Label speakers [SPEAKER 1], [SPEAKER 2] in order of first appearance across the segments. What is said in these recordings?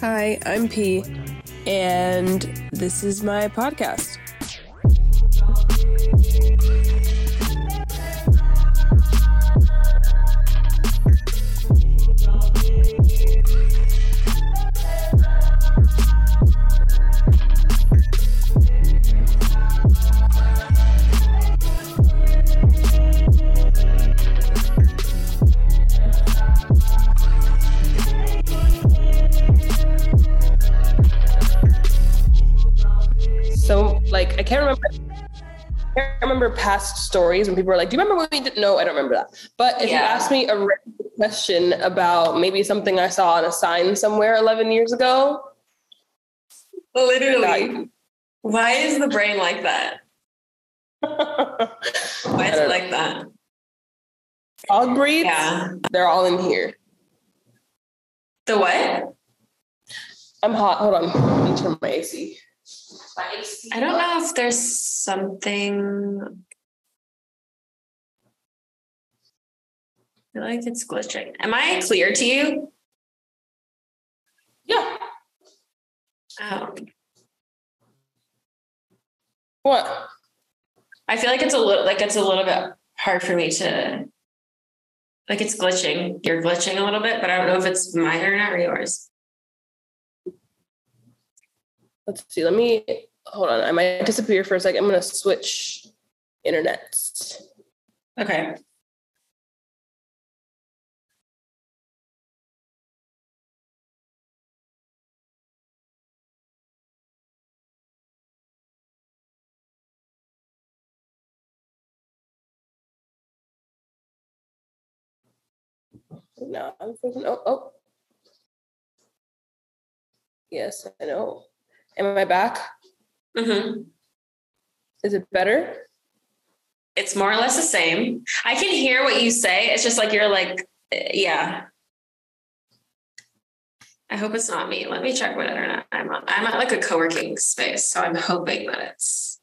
[SPEAKER 1] Hi, I'm P, and this is my podcast. Can't remember. I can't remember past stories when people were like, "Do you remember what we did?" No, I don't remember that. But if you ask me a question about maybe something I saw on a sign somewhere 11 years ago,
[SPEAKER 2] Literally. Why is the brain like that?
[SPEAKER 1] Why
[SPEAKER 2] Why is it like that?
[SPEAKER 1] dog breeds?
[SPEAKER 2] Yeah.
[SPEAKER 1] They're all in here.
[SPEAKER 2] The what?
[SPEAKER 1] I'm hot. Hold on. Let me turn my AC. My
[SPEAKER 2] I don't know if there's something. I feel like it's glitching. Am I clear to you?
[SPEAKER 1] Yeah.
[SPEAKER 2] Oh,
[SPEAKER 1] What?
[SPEAKER 2] I feel like it's a little like it's a little bit hard for me to like it's glitching. You're glitching a little bit, but I don't know if it's my internet or yours.
[SPEAKER 1] Let's see. Let me hold on. I might disappear for a second. I'm gonna switch internets.
[SPEAKER 2] Okay.
[SPEAKER 1] No, I'm frozen. Oh, oh. Yes, I know. Am I back?
[SPEAKER 2] hmm
[SPEAKER 1] Is it better?
[SPEAKER 2] It's more or less the same. I can hear what you say. It's just like you're like, eh, yeah. I hope it's not me. Let me check what internet I'm on. I'm at like a co-working space, so I'm hoping that it's.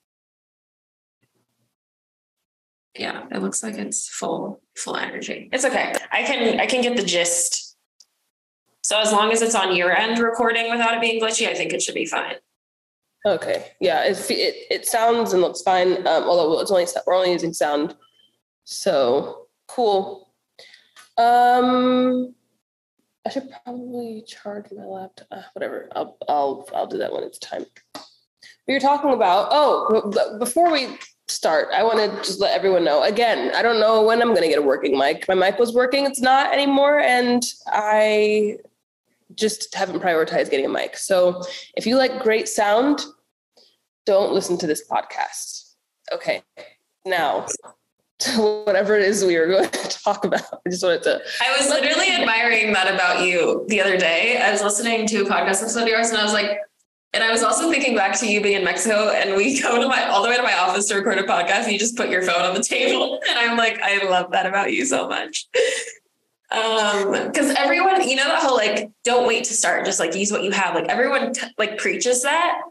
[SPEAKER 2] Yeah, it looks like it's full full energy. It's okay. I can I can get the gist. So as long as it's on your end recording without it being glitchy, I think it should be fine.
[SPEAKER 1] Okay. Yeah. It it, sounds and looks fine. Um, although it's only we're only using sound. So cool. Um, I should probably charge my laptop. Uh, whatever. I'll I'll I'll do that when it's time. We were talking about. Oh, before we start, I want to just let everyone know. Again, I don't know when I'm going to get a working mic. My mic was working. It's not anymore, and I just haven't prioritized getting a mic. So if you like great sound, don't listen to this podcast. Okay. Now, whatever it is we were going to talk about, I just wanted to.
[SPEAKER 2] I was literally admiring that about you the other day. I was listening to a podcast episode of yours and I was like, and I was also thinking back to you being in Mexico and we go to my all the way to my office to record a podcast and you just put your phone on the table. And I'm like, I love that about you so much. Um, because everyone, you know, that whole like, don't wait to start, just like use what you have. Like everyone t- like preaches that.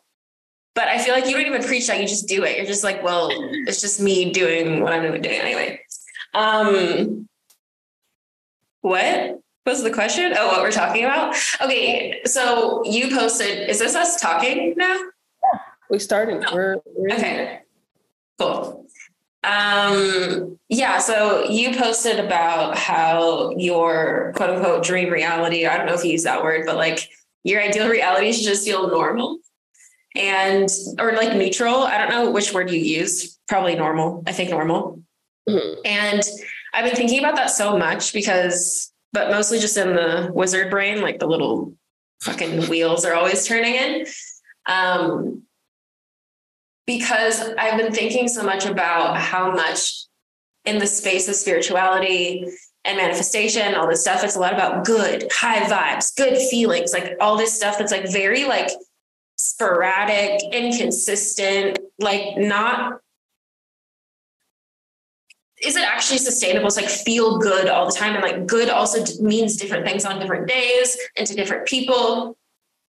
[SPEAKER 2] But I feel like you don't even preach that, you just do it. You're just like, well, it's just me doing what I'm doing anyway. Um what was the question? Oh, what we're talking about? Okay, so you posted, is this us talking now?
[SPEAKER 1] We started. We're, we're
[SPEAKER 2] Okay. Cool. Um, yeah, so you posted about how your quote unquote dream reality, I don't know if you use that word, but like your ideal reality should just feel normal and or like neutral. I don't know which word you used. Probably normal. I think normal.
[SPEAKER 1] Mhm.
[SPEAKER 2] And I've been thinking about that so much because, but mostly just in the wizard brain, like the little fucking wheels are always turning in. Um, because I've been thinking so much about how much in the space of spirituality and manifestation, all this stuff, it's a lot about good, high vibes, good feelings, like all this stuff that's like very like sporadic, inconsistent, like not is it actually sustainable? It's like feel good all the time. And like good also means different things on different days and to different people.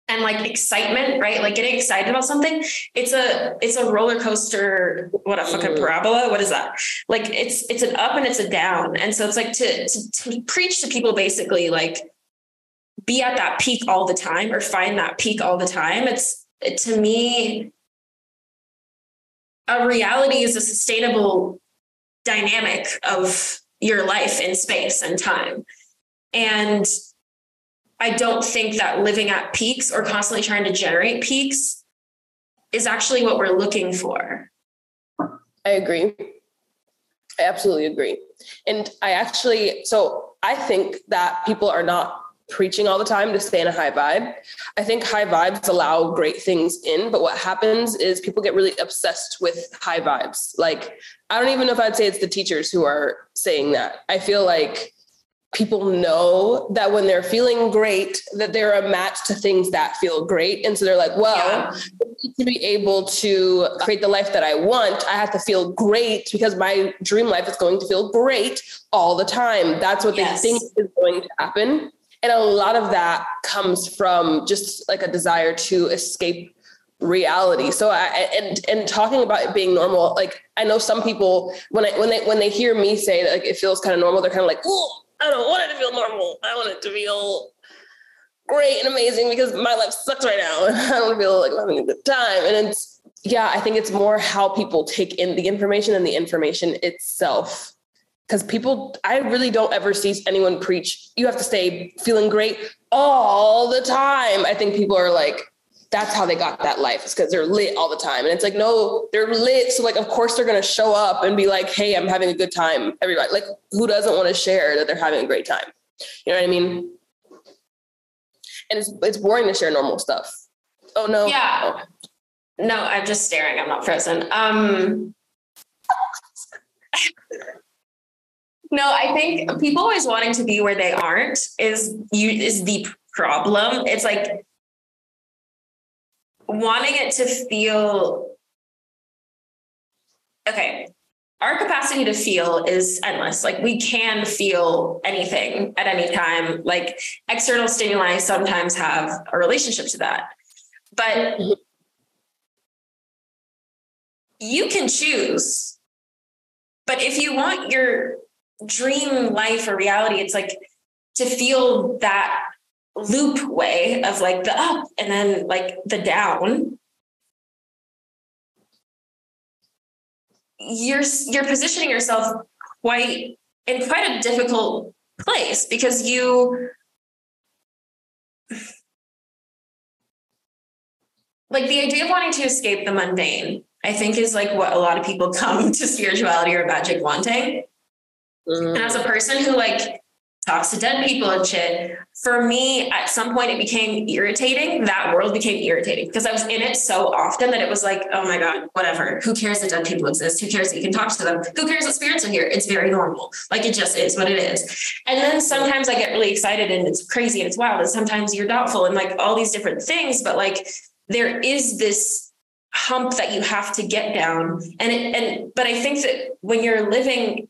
[SPEAKER 2] And like excitement, right? Like getting excited about something. It's a it's a roller coaster. What a fucking
[SPEAKER 1] Mm.
[SPEAKER 2] parabola. What is that? Like it's it's an up and it's a down. And so it's like to to, to preach to people basically like be at that peak all the time or find that peak all the time. It's it, to me, a reality is a sustainable dynamic of your life in space and time. And I don't think that living at peaks or constantly trying to generate peaks is actually what we're looking for.
[SPEAKER 1] I agree. I absolutely agree. And I actually, so I think that people are not preaching all the time to stay in a high vibe. I think high vibes allow great things in, but what happens is people get really obsessed with high vibes. Like, I don't even know if I'd say it's the teachers who are saying that. I feel like people know that when they're feeling great that they're a match to things that feel great. And so they're like well yeah. to be able to create the life that i want i have to feel great because my dream life is going to feel great all the time. That's what yes. they think is going to happen. And a lot of that comes from just like a desire to escape reality. So i and and talking about it being normal like i know some people when i when they when they hear me say that like it feels kind of normal they're kind of like oh I don't want it to feel normal. I want it to feel great and amazing because my life sucks right now. And I don't feel like I'm having a good time. And it's, yeah, I think it's more how people take in the information and the information itself. Because people, I really don't ever see anyone preach, you have to stay feeling great all the time. I think people are like, that's how they got that life is because they're lit all the time. And it's like, no, they're lit. So like, of course they're going to show up and be like, Hey, I'm having a good time. Everybody like who doesn't want to share that they're having a great time? You know what I mean? And it's, it's boring to share normal stuff. Oh no.
[SPEAKER 2] Yeah. Oh. No, I'm just staring. I'm not frozen. Um, no, I think people always wanting to be where they aren't is you is the problem. It's like wanting it to feel okay our capacity to feel is endless. Like we can feel anything at any time. Like external stimuli sometimes have a relationship to that. But you can choose. But if you want your dream life or reality it's like to feel that loop way of like the up and then like the down you're you're positioning yourself quite in quite a difficult place because you like the idea of wanting to escape the mundane i think is like what a lot of people come to spirituality or magic wanting mm. and as a person who like talks to dead people and shit. For me, at some point, it became irritating. That world became irritating because I was in it so often that it was like, oh my God, whatever. Who cares that dead people exist? Who cares that you can talk to them? Who cares that spirits are here? It's very normal. Like it just is what it is. And then sometimes I get really excited and it's crazy and it's wild. And sometimes you're doubtful and like all these different things. But like there is this hump that you have to get down. And it, and but I think that when you're living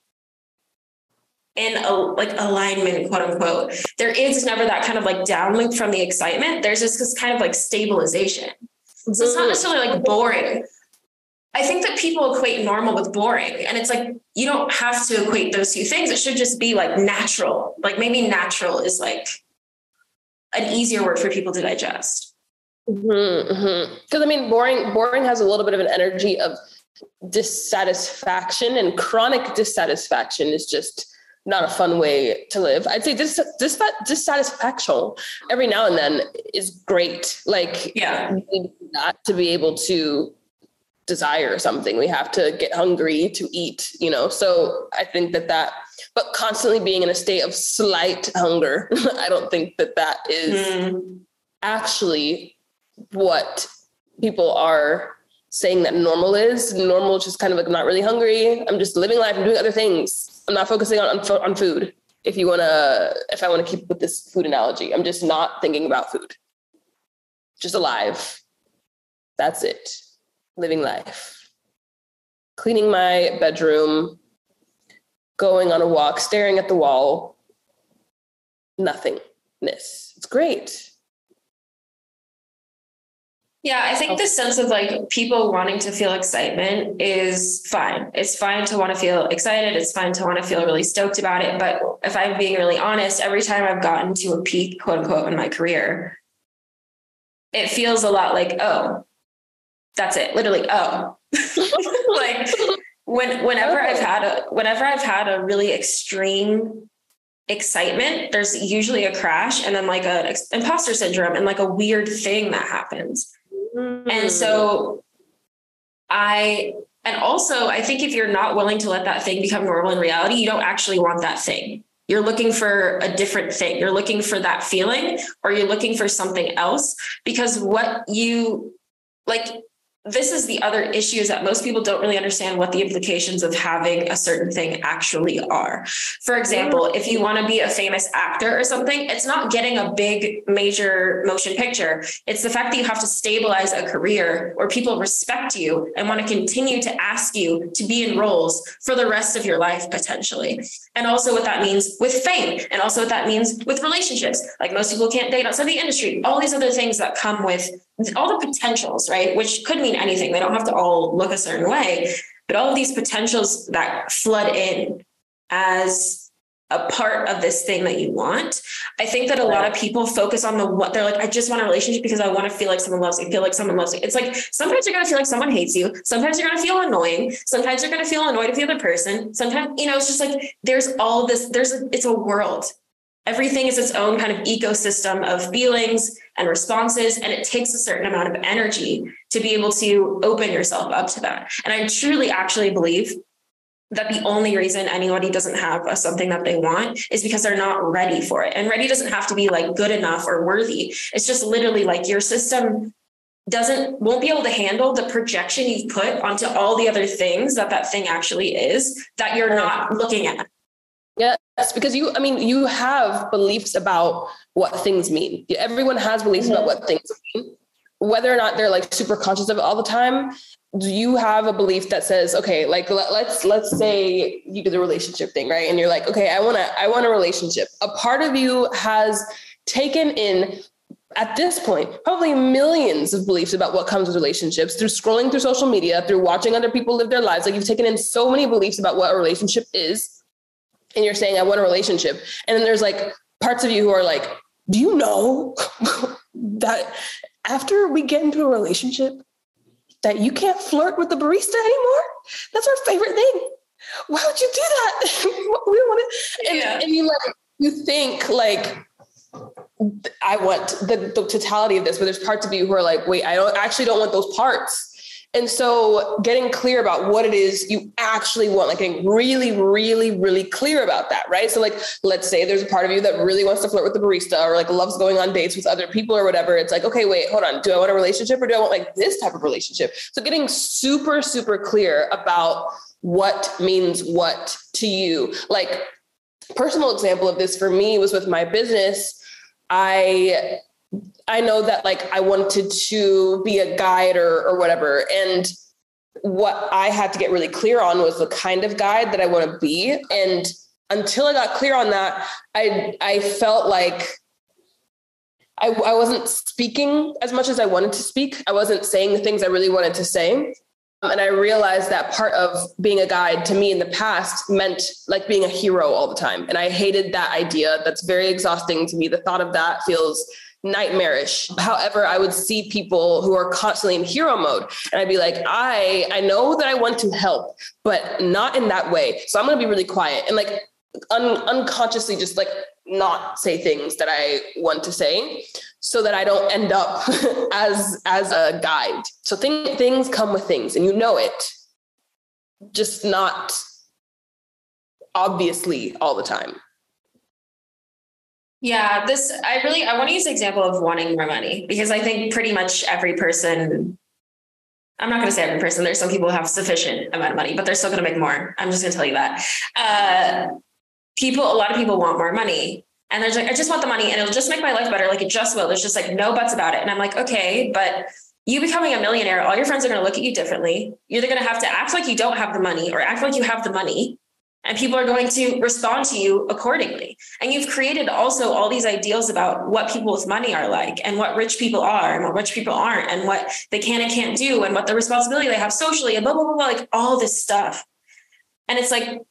[SPEAKER 2] in a like alignment, quote unquote, there is never that kind of like downloop from the excitement. There's just this kind of like stabilization. So it's not necessarily like boring. I think that people equate normal with boring. And it's like, you don't have to equate those two things. It should just be like natural. Like maybe natural is like an easier word for people to digest.
[SPEAKER 1] Because mm-hmm, mm-hmm. I mean, boring, boring has a little bit of an energy of dissatisfaction, and chronic dissatisfaction is just not a fun way to live. I'd say this this dissatisfaction every now and then is great. Like
[SPEAKER 2] yeah,
[SPEAKER 1] not to be able to desire something. We have to get hungry to eat, you know. So I think that that but constantly being in a state of slight hunger, I don't think that that is mm. actually what people are saying that normal is. Normal is just kind of like not really hungry. I'm just living life and doing other things I'm not focusing on on food. If you want to, if I want to keep with this food analogy, I'm just not thinking about food. Just alive. That's it. Living life. Cleaning my bedroom, going on a walk, staring at the wall. Nothingness. It's great.
[SPEAKER 2] Yeah, I think the sense of like people wanting to feel excitement is fine. It's fine to want to feel excited. It's fine to want to feel really stoked about it. But if I'm being really honest, every time I've gotten to a peak, quote unquote, in my career, it feels a lot like, oh, that's it. Literally, oh. like when whenever I've had a whenever I've had a really extreme excitement, there's usually a crash and then like an imposter syndrome and like a weird thing that happens. Mm-hmm. And so I, and also I think if you're not willing to let that thing become normal in reality, you don't actually want that thing. You're looking for a different thing. You're looking for that feeling or you're looking for something else because what you like this is the other issue is that most people don't really understand what the implications of having a certain thing actually are. For example, if you want to be a famous actor or something, it's not getting a big major motion picture. It's the fact that you have to stabilize a career where people respect you and want to continue to ask you to be in roles for the rest of your life potentially. And also what that means with fame and also what that means with relationships. Like most people can't date outside the industry. All these other things that come with all the potentials, right? Which could mean anything. They don't have to all look a certain way, but all of these potentials that flood in as a part of this thing that you want. I think that a lot of people focus on the what they're like, I just want a relationship because I want to feel like someone loves me, feel like someone loves me. It's like sometimes you're gonna feel like someone hates you. Sometimes you're gonna feel annoying. Sometimes you're gonna feel annoyed with the other person. Sometimes, you know, it's just like there's all this, there's a, it's a world everything is its own kind of ecosystem of feelings and responses and it takes a certain amount of energy to be able to open yourself up to that and i truly actually believe that the only reason anybody doesn't have a, something that they want is because they're not ready for it. And ready doesn't have to be like good enough or worthy. It's just literally like your system doesn't won't be able to handle the projection you've put onto all the other things that that thing actually is that you're not looking at.
[SPEAKER 1] Yes, because you, I mean, you have beliefs about what things mean. Everyone has beliefs mm-hmm. about what things mean, whether or not they're like super conscious of it all the time. Do you have a belief that says, okay, like let, let's let's say you do the relationship thing, right? And you're like, okay, I want to I want a relationship. A part of you has taken in at this point, probably millions of beliefs about what comes with relationships through scrolling through social media, through watching other people live their lives. Like you've taken in so many beliefs about what a relationship is and you're saying I want a relationship, and then there's like parts of you who are like, do you know that after we get into a relationship, that you can't flirt with the barista anymore? That's our favorite thing. Why would you do that? we don't want to, And, yeah. and you like you think like I want the, the totality of this, but there's parts of you who are like, wait, I don't actually don't want those parts. And so getting clear about what it is you actually want, like getting really, really, really clear about that, right? So like, let's say there's a part of you that really wants to flirt with the barista or like loves going on dates with other people or whatever. It's like, okay, wait, hold on. Do I want a relationship or do I want like this type of relationship? So getting super, super clear about what means what to you. Like personal example of this for me was with my business. I I know that like I wanted to be a guide or or whatever. And what I had to get really clear on was the kind of guide that I want to be. And until I got clear on that, I I felt like I, I wasn't speaking as much as I wanted to speak. I wasn't saying the things I really wanted to say. Um, and I realized that part of being a guide to me in the past meant like being a hero all the time. And I hated that idea. That's very exhausting to me. The thought of that feels nightmarish. However, I would see people who are constantly in hero mode and I'd be like, I I know that I want to help, but not in that way. So I'm going to be really quiet and like un- unconsciously just like not say things that I want to say so that I don't end up as as a guide. So thing, things come with things and you know it. Just not obviously all the time.
[SPEAKER 2] Yeah, this I really I want to use the example of wanting more money because I think pretty much every person I'm not going to say every person. There's some people who have sufficient amount of money, but they're still going to make more. I'm just going to tell you that. Uh, people, a lot of people want more money, and they're like, I just want the money, and it'll just make my life better. Like it just will. There's just like no buts about it. And I'm like, okay, but you becoming a millionaire, all your friends are going to look at you differently. You're going to have to act like you don't have the money or act like you have the money and people are going to respond to you accordingly. And you've created also all these ideals about what people with money are like and what rich people are and what rich people aren't and what they can and can't do and what the responsibility they have socially and blah, blah, blah, blah, like all this stuff. And it's like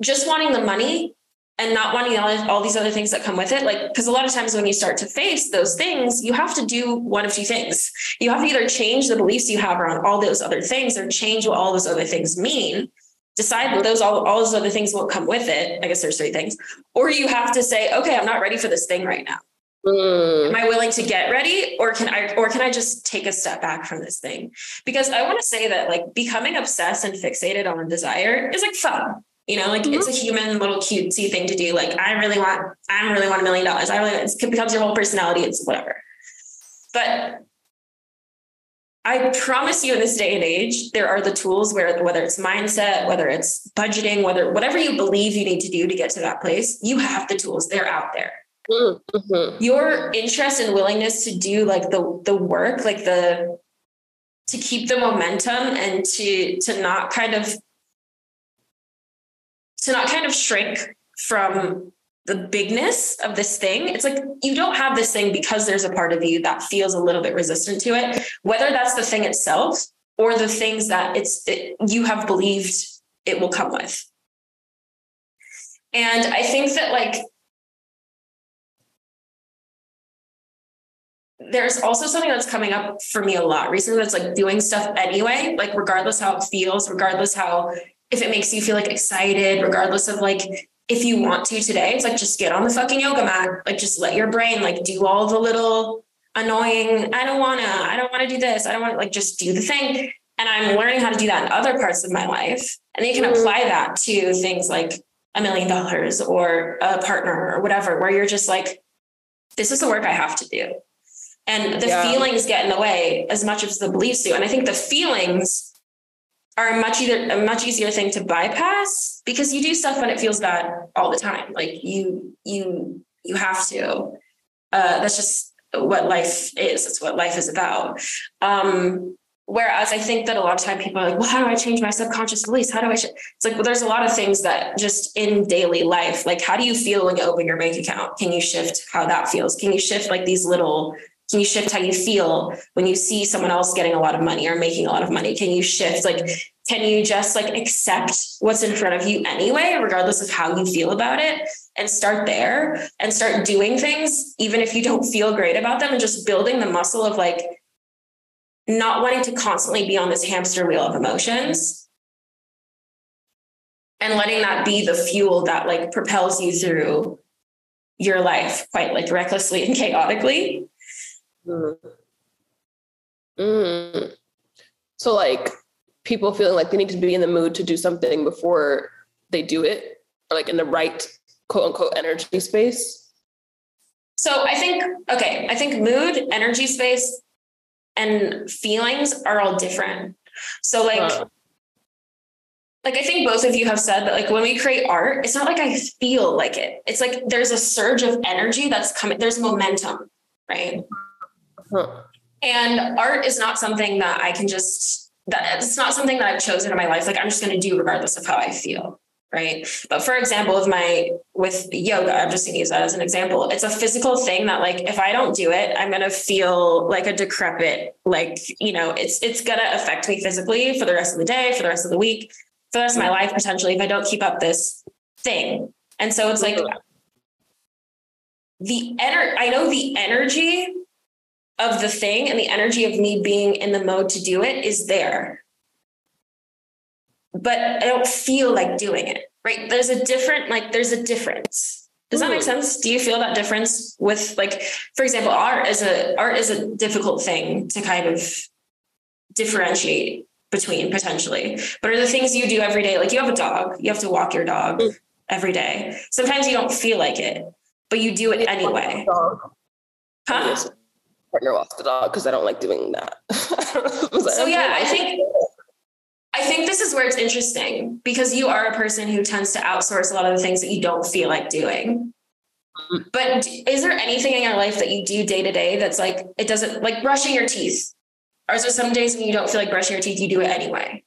[SPEAKER 2] just wanting the money and not wanting all, these other things that come with it. Like, because a lot of times when you start to face those things, you have to do one of two things. You have to either change the beliefs you have around all those other things or change what all those other things mean decide that those all, all those other things won't come with it. I guess there's three things. Or you have to say, okay, I'm not ready for this thing right now. Mm. Am I willing to get ready or can I or can I just take a step back from this thing? Because I want to say that like becoming obsessed and fixated on a desire is like fun. You know, like mm-hmm. it's a human little cutesy thing to do. Like I really want, I really want a million dollars. I really it becomes your whole personality. It's whatever. But I promise you in this day and age, there are the tools where whether it's mindset, whether it's budgeting, whether whatever you believe you need to do to get to that place, you have the tools. They're out there. Mm-hmm. Your interest and willingness to do like the the work, like the to keep the momentum and to to not kind of to not kind of shrink from the bigness of this thing. It's like you don't have this thing because there's a part of you that feels a little bit resistant to it, whether that's the thing itself or the things that it's it, you have believed it will come with. And I think that like there's also something that's coming up for me a lot recently that's like doing stuff anyway, like regardless how it feels, regardless how if it makes you feel like excited, regardless of like if you want to today, it's like just get on the fucking yoga mat. Like just let your brain like do all the little annoying, I don't wanna, I don't wanna do this. I don't want to like just do the thing. And I'm learning how to do that in other parts of my life. And then you can mm-hmm. apply that to things like a million dollars or a partner or whatever, where you're just like, this is the work I have to do. And the yeah. feelings get in the way as much as the beliefs do. And I think the feelings are a much either a much easier thing to bypass because you do stuff when it feels bad all the time. Like you you you have to. Uh, that's just what life is. It's what life is about. Um, whereas I think that a lot of time people are like, well, how do I change my subconscious beliefs? How do I? It's like, well, there's a lot of things that just in daily life, like how do you feel when you open your bank account? Can you shift how that feels? Can you shift like these little can you shift how you feel when you see someone else getting a lot of money or making a lot of money? Can you shift like can you just like accept what's in front of you anyway, regardless of how you feel about it, and start there and start doing things, even if you don't feel great about them, and just building the muscle of like not wanting to constantly be on this hamster wheel of emotions and letting that be the fuel that like propels you through your life quite like recklessly and chaotically
[SPEAKER 1] Mm. Mm. So like people feeling like they need to be in the mood to do something before they do it, or like in the right quote unquote energy space.
[SPEAKER 2] So I think okay, I think mood, energy space, and feelings are all different. So like uh. like I think both of you have said that like when we create art, it's not like I feel like it. It's like there's a surge of energy that's coming, there's momentum, right? Huh. And art is not something that I can just that it's not something that I've chosen in my life. Like I'm just going to do regardless of how I feel. Right. But for example, with my with yoga, I'm just gonna use that as an example. It's a physical thing that like if I don't do it, I'm gonna feel like a decrepit, like, you know, it's it's gonna affect me physically for the rest of the day, for the rest of the week, for the rest of my life, potentially, if I don't keep up this thing. And so it's like mm-hmm. the energy I know the energy of the thing and the energy of me being in the mode to do it is there. But I don't feel like doing it, right? There's a different, like, there's a difference. Does that make sense? Do you feel that difference with like, for example, art is a art is a difficult thing to kind of differentiate between potentially. But are the things you do every day, like you have a dog, you have to walk your dog mm. every day. Sometimes you don't feel like it, but you do it anyway. Huh?
[SPEAKER 1] Partner walks the dog because I don't like doing that.
[SPEAKER 2] so yeah, I think I think this is where it's interesting because you are a person who tends to outsource a lot of the things that you don't feel like doing. But is there anything in your life that you do day to day that's like it doesn't like brushing your teeth? Or is there some days when you don't feel like brushing your teeth, you do it anyway?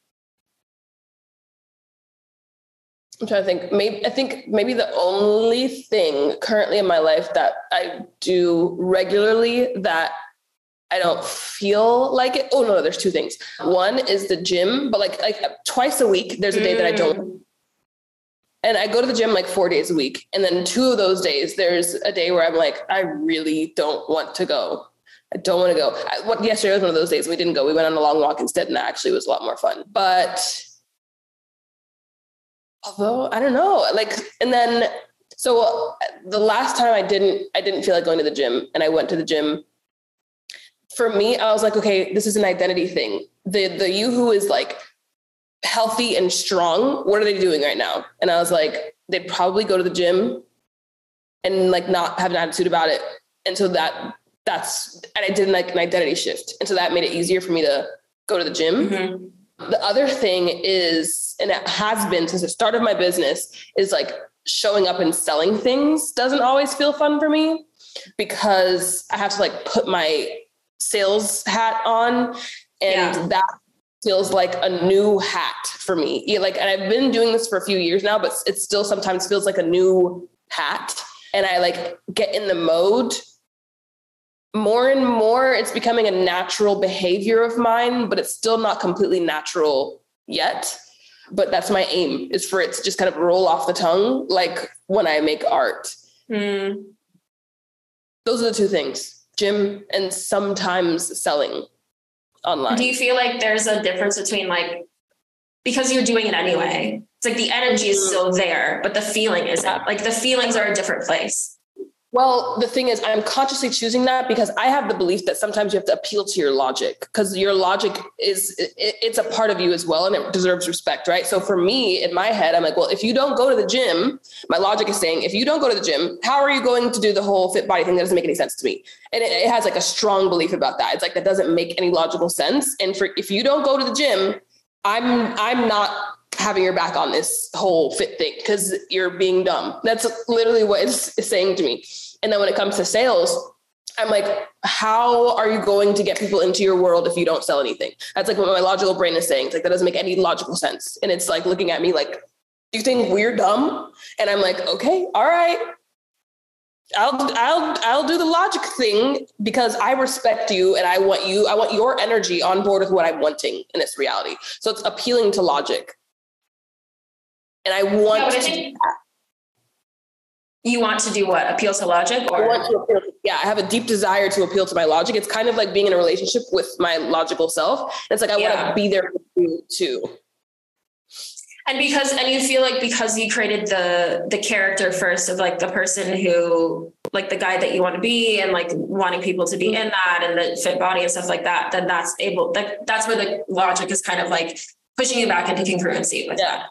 [SPEAKER 1] I'm trying to think. Maybe I think maybe the only thing currently in my life that I do regularly that I don't feel like it. Oh no, there's two things. One is the gym, but like like twice a week, there's a day that I don't.
[SPEAKER 2] Mm.
[SPEAKER 1] And I go to the gym like four days a week, and then two of those days, there's a day where I'm like, I really don't want to go. I don't want to go. I, what yesterday was one of those days we didn't go. We went on a long walk instead, and that actually was a lot more fun. But although I don't know, like, and then so the last time I didn't, I didn't feel like going to the gym, and I went to the gym. For me, I was like, okay, this is an identity thing. The the you who is like healthy and strong, what are they doing right now? And I was like, they'd probably go to the gym and like not have an attitude about it. And so that that's and I did like an identity shift. And so that made it easier for me to go to the gym.
[SPEAKER 2] Mhm.
[SPEAKER 1] The other thing is, and it has been since the start of my business, is like showing up and selling things doesn't always feel fun for me because I have to like put my sales hat on and
[SPEAKER 2] Yeah.
[SPEAKER 1] that feels like a new hat for me. Yeah, like and I've been doing this for a few years now, but it still sometimes feels like a new hat. And I like get in the mode more and more it's becoming a natural behavior of mine, but it's still not completely natural yet. But that's my aim is for it to just kind of roll off the tongue like when I make art.
[SPEAKER 2] Mm.
[SPEAKER 1] Those are the two things gym and sometimes selling online.
[SPEAKER 2] Do you feel like there's a difference between like because you're doing it anyway? It's like the energy is still there, but the feeling isn't. Like the feelings are a different place.
[SPEAKER 1] Well, the thing is, I'm consciously choosing that because I have the belief that sometimes you have to appeal to your logic because your logic is it, it's a part of you as well and it deserves respect, right? So for me, in my head, I'm like, well, if you don't go to the gym, my logic is saying, if you don't go to the gym, how are you going to do the whole fit body thing? That doesn't make any sense to me, and it, it has like a strong belief about that. It's like that doesn't make any logical sense. And for if you don't go to the gym, I'm I'm not having your back on this whole fit thing because you're being dumb. That's literally what it's, saying to me. And then when it comes to sales, I'm like, how are you going to get people into your world if you don't sell anything? That's like what my logical brain is saying. It's like that doesn't make any logical sense. And it's like looking at me like, do you think we're dumb? And I'm like, okay, all right. I'll I'll I'll do the logic thing because I respect you and I want you I want your energy on board with what I'm wanting in this reality. So it's appealing to logic. And I want
[SPEAKER 2] Yeah, I
[SPEAKER 1] to
[SPEAKER 2] you want to do what? Appeal to logic
[SPEAKER 1] I want to appeal to, yeah, I have a deep desire to appeal to my logic. It's kind of like being in a relationship with my logical self. It's like I want to be there for you too.
[SPEAKER 2] and because and you feel like because you created the the character first of like the person who like the guy that you want to be and like wanting people to be mm-hmm. in that and the fit body and stuff like that then that's able that that's where the logic is kind of like pushing you back into congruency with
[SPEAKER 1] Yeah.
[SPEAKER 2] that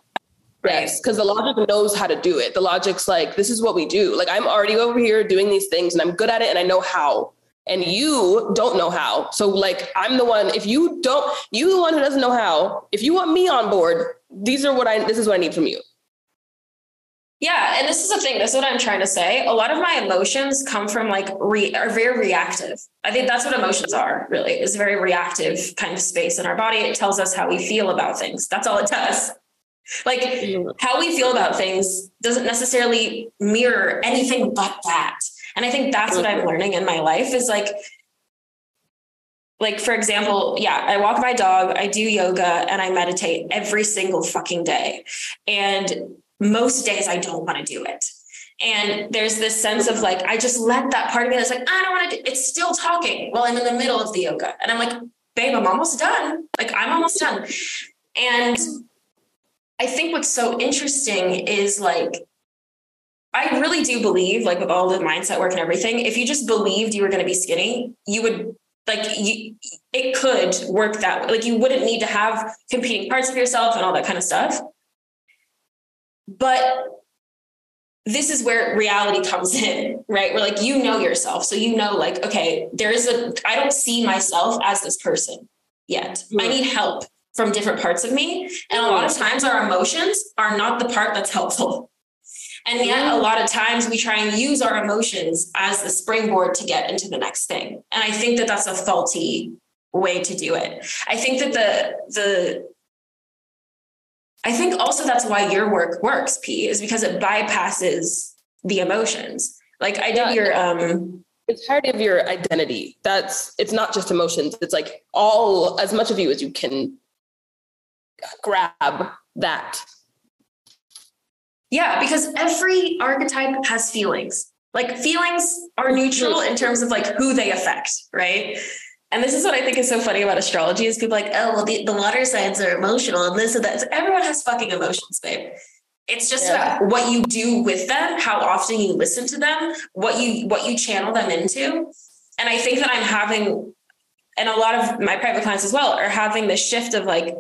[SPEAKER 2] right
[SPEAKER 1] Yes, because the logic knows how to do it. The logic's like, this is what we do. Like I'm already over here doing these things and I'm good at it and I know how. And you don't know how. So like I'm the one, if you don't, you the one who doesn't know how, if you want me on board, these are what I this is what I need from you.
[SPEAKER 2] Yeah, and this is the thing. This is what I'm trying to say. A lot of my emotions come from like re are very reactive. I think that's what emotions are. Really, is a very reactive kind of space in our body. It tells us how we feel about things. That's all it does. Like mm-hmm. how we feel about things doesn't necessarily mirror anything but that. And I think that's what I'm mm-hmm. learning in my life is like like for example, yeah, I walk my dog, I do yoga and I meditate every single fucking day. And most days I don't want to do it. And there's this sense of like, I just let that part of me that's like, I don't want to do it's still talking while I'm in the middle of the yoga. And I'm like, babe, I'm almost done. Like I'm almost done. And I think what's so interesting is like, I really do believe, like with all the mindset work and everything, if you just believed you were going to be skinny, you would like you it could work that way. Like you wouldn't need to have competing parts of yourself and all that kind of stuff. But this is where reality comes in, right? Where like you know yourself. So you know, like, okay, there is a I don't see myself as this person yet. I need help from different parts of me. And a lot of times our emotions are not the part that's helpful. And yet, a lot of times we try and use our emotions as the springboard to get into the next thing. And I think that that's a faulty way to do it. I think that the the I think also that's why your work works, P, is because it bypasses the emotions. Like I did your um
[SPEAKER 1] it's part of your identity. That's it's not just emotions. It's like all as much of you as you can grab that.
[SPEAKER 2] Yeah, because every archetype has feelings. Like feelings are neutral in terms of like who they affect, right? And this is what I think is so funny about astrology is people like, oh, well, the, the water signs are emotional and this and that. So everyone has fucking emotions, babe. It's just yeah. about what you do with them, how often you listen to them, what you what you channel them into. And I think that I'm having, and a lot of my private clients as well are having the shift of like,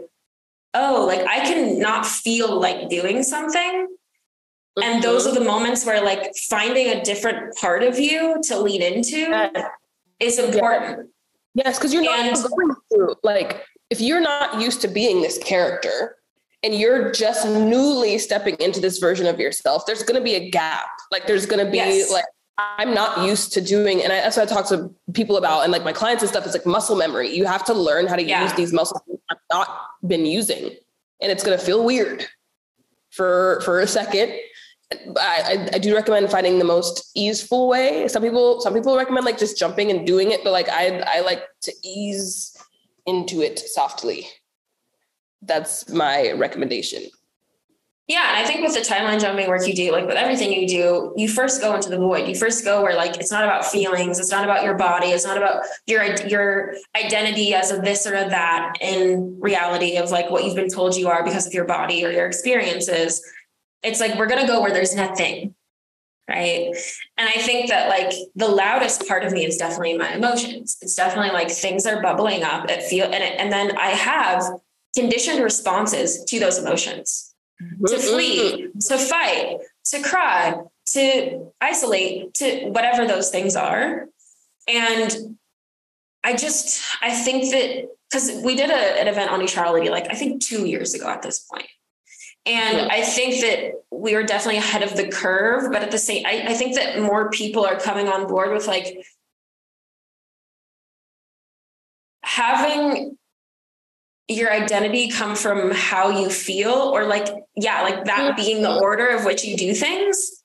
[SPEAKER 2] oh, like I can not feel like doing something. Mm-hmm. And those are the moments where like finding a different part of you to lean into yeah. is important.
[SPEAKER 1] Yes, because you're not and, going through like if you're not used to being this character, and you're just newly stepping into this version of yourself, there's going to be a gap. Like there's going to be yes. like I'm not used to doing, and I, that's what I talk to people about, and like my clients and stuff. It's like muscle memory. You have to learn how to yeah. use these muscles I've not been using, and it's going to feel weird for for a second. I, I, I do recommend finding the most easeful way. Some people some people recommend like just jumping and doing it, but like I I like to ease into it softly that's my recommendation.
[SPEAKER 2] Yeah, and I think with the timeline jumping work you do, like with everything you do, you first go into the void. You first go where like it's not about feelings, it's not about your body, it's not about your your identity as a this or a that in reality of like what you've been told you are because of your body or your experiences. It's like we're gonna go where there's nothing, right? And I think that like the loudest part of me is definitely my emotions. It's definitely like things are bubbling up. It feel and it, and then I have conditioned responses to those emotions. To flee, to fight, to cry, to isolate, to whatever those things are. And I just, I think that because we did a, an event on neutrality, like I think two years ago at this point. And yeah. I think that we are definitely ahead of the curve, but at the same, I, I think that more people are coming on board with like having your identity come from how you feel or like yeah like that being the order of which you do things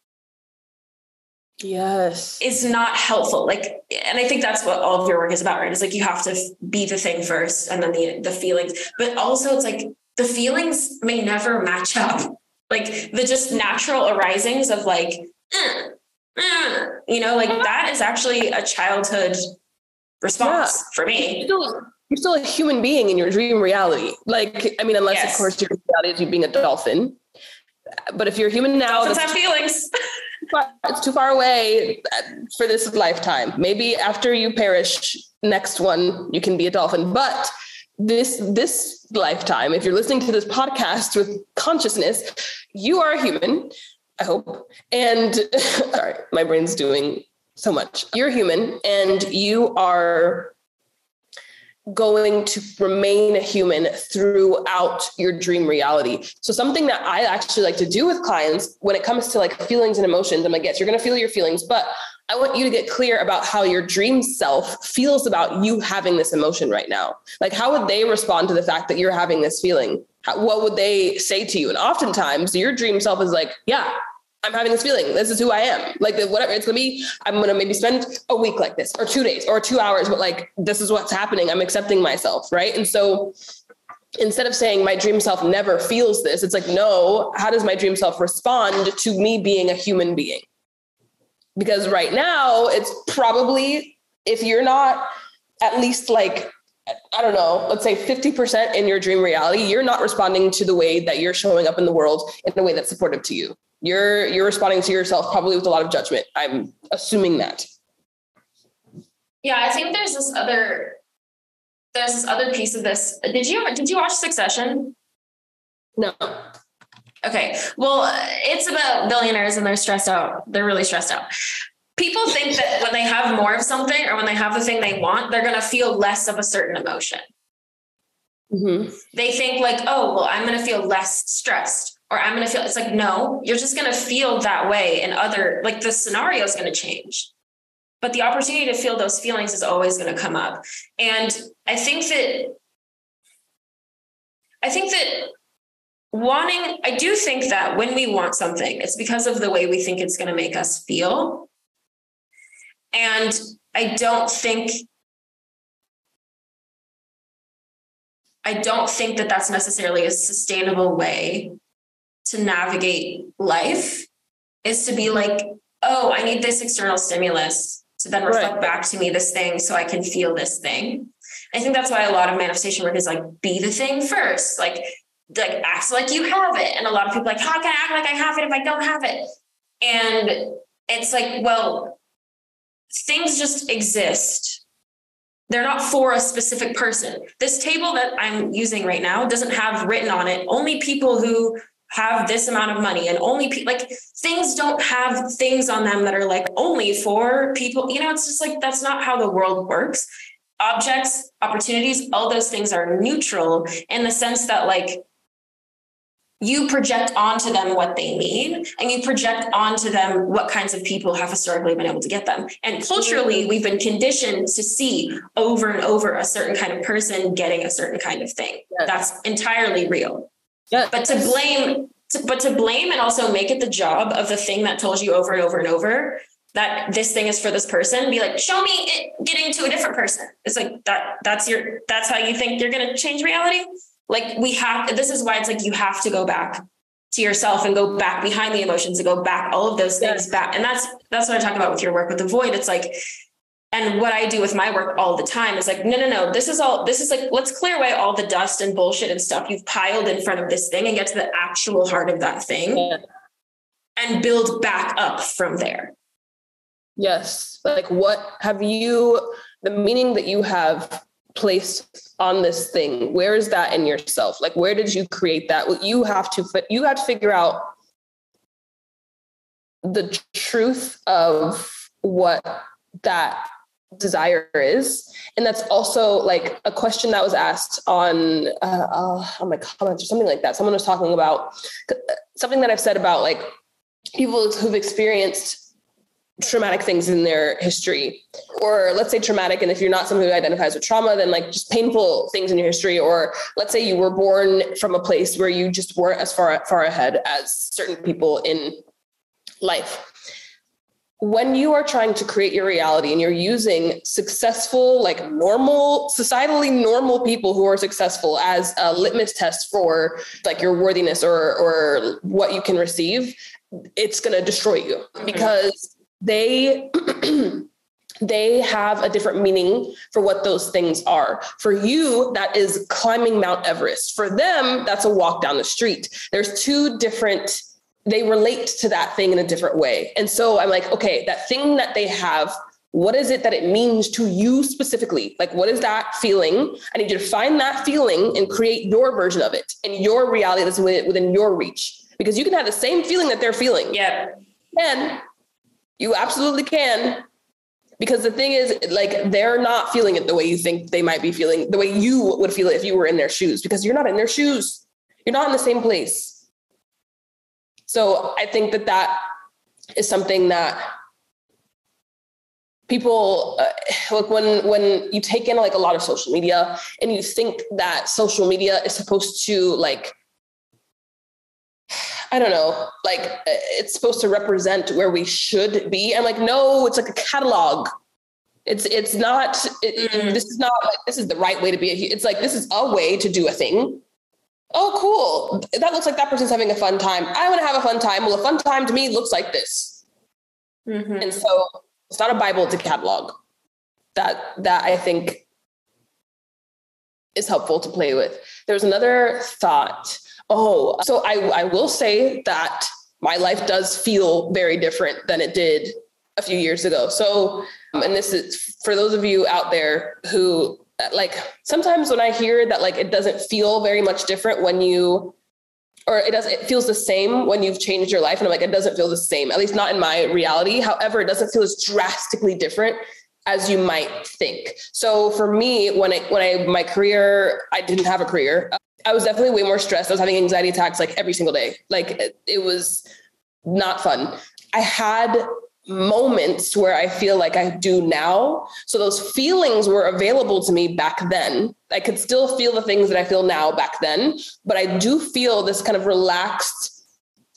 [SPEAKER 1] yes.
[SPEAKER 2] is not helpful. Like and i think that's what all of your work is about right? It's like you have to be the thing first and then the the feelings. But also it's like the feelings may never match up. Like the just natural arisings of like uh, uh, you know like that is actually a childhood response yeah. for me
[SPEAKER 1] you're still a human being in your dream reality. Like, I mean, unless yes. of course your reality is you being a dolphin. But if you're human now,
[SPEAKER 2] dolphins have feelings.
[SPEAKER 1] it's too far away uh, for this lifetime. Maybe after you perish, next one you can be a dolphin. But this this lifetime, if you're listening to this podcast with consciousness, you are a human. I hope. And sorry, my brain's doing so much. You're human, and you are going to remain a human throughout your dream reality. So something that I actually like to do with clients when it comes to like feelings and emotions, I'm like, yes, you're going to feel your feelings, but I want you to get clear about how your dream self feels about you having this emotion right now. Like, how would they respond to the fact that you're having this feeling? How, what would they say to you? And oftentimes, your dream self is like, yeah, I'm having this feeling. This is who I am. Like whatever it's gonna be, I'm gonna maybe spend a week like this, or two days, or two hours. But like this is what's happening. I'm accepting myself, right? And so instead of saying my dream self never feels this, it's like no. How does my dream self respond to me being a human being? Because right now it's probably if you're not at least like I don't know, let's say 50% in your dream reality, you're not responding to the way that you're showing up in the world in a way that's supportive to you you're you're responding to yourself probably with a lot of judgment. I'm assuming that.
[SPEAKER 2] Yeah i think there's this other there's this other piece of this. Did you did you watch succession?
[SPEAKER 1] No.
[SPEAKER 2] Okay well it's about billionaires and they're stressed out. They're really stressed out. People think that when they have more of something or when they have the thing they want they're going to feel less of a certain emotion. Mm-hmm. they think like oh well i'm going to feel less stressed or I'm going to feel it's like, no, you're just going to feel that way. And other, like the scenario is going to change. But the opportunity to feel those feelings is always going to come up. And I think that, I think that wanting, I do think that when we want something, it's because of the way we think it's going to make us feel. And I don't think I don't think that that's necessarily a sustainable way to navigate life is to be like, oh, I need this external stimulus to then reflect right. back to me this thing so I can feel this thing. I think that's why a lot of manifestation work is like be the thing first. Like like act like you have it. And a lot of people like, how can I act like I have it if I don't have it? And it's like, well, things just exist. They're not for a specific person. This table that I'm using right now doesn't have written on it only people who have this amount of money and only pe- like things don't have things on them that are like only for people. You know, it's just like that's not how the world works. Objects, opportunities, all those things are neutral in the sense that like you project onto them what they need and you project onto them what kinds of people have historically been able to get them. And culturally, we've been conditioned to see over and over a certain kind of person getting a certain kind of thing. Yes. That's entirely real. Yes. But to blame, to, but to blame and also make it the job of the thing that told you over and over and over that this thing is for this person be like show me it getting to a different person it's like that that's your that's how you think you're going to change reality like we have, this is why it's like you have to go back to yourself and go back behind the emotions and go back all of those things back. And that's that's what I talk about with your work with the void. It's like, and what I do with my work all the time is like, no, no, no, this is all, this is like, let's clear away all the dust and bullshit and stuff you've piled in front of this thing and get to the actual heart of that thing yeah. and build back up from there.
[SPEAKER 1] Yes. Like, what have you, the meaning that you have placed on this thing where is that in yourself like where did you create that What you have to you have to figure out the truth of what that desire is. And that's also like a question that was asked on uh, uh, on my comments or something like that. Someone was talking about something that i've said about like people who've experienced traumatic things in their history. Or let's say traumatic and if you're not someone who identifies with trauma then like just painful things in your history. Or let's say you were born from a place where you just weren't as far far ahead as certain people in life when you are trying to create your reality and you're using successful like normal societally normal people who are successful as a litmus test for like your worthiness or or what you can receive it's going to destroy you mm-hmm. because they they have a different meaning for what those things are. For you, that is climbing Mount Everest. For them, that's a walk down the street. There's two different, they relate to that thing in a different way. And so I'm like, okay, that thing that they have, what is it that it means to you specifically? Like, what is that feeling? I need you to find that feeling and create your version of it in your reality that's within your reach. Because you can have the same feeling that they're feeling.
[SPEAKER 2] Yeah.
[SPEAKER 1] And you absolutely can. Because the thing is, like, they're not feeling it the way you think they might be feeling, the way you would feel it if you were in their shoes, because you're not in their shoes. You're not in the same place. So I think that that is something that people uh, like when when you take in like a lot of social media and you think that social media is supposed to like I don't know, like uh, it's supposed to represent where we should be. I'm like, no, it's like a catalog. It's it's not. It, mm. This is not like this is the right way to be. A, it's like this is a way to do a thing. Oh, cool! That looks like that person's having a fun time. I want to have a fun time. Well, a fun time to me looks like this. Mm-hmm. And so it's not a Bible; it's a catalog. That that I think is helpful to play with. There's another thought Oh, so I, I will say that my life does feel very different than it did a few years ago. So, and this is for those of you out there who Uh, like sometimes when I hear that like it doesn't feel very much different when you or it does it feels the same when you've changed your life and I'm like it doesn't feel the same at least not in my reality however it doesn't feel as drastically different as you might think so for me when I when I my career I didn't have a career I was definitely way more stressed. I was having anxiety attacks like every single day. Like it, it was not fun. I had moments where I feel like I do now. So those feelings were available to me back then. I could still feel the things that I feel now back then, but I do feel this kind of relaxed,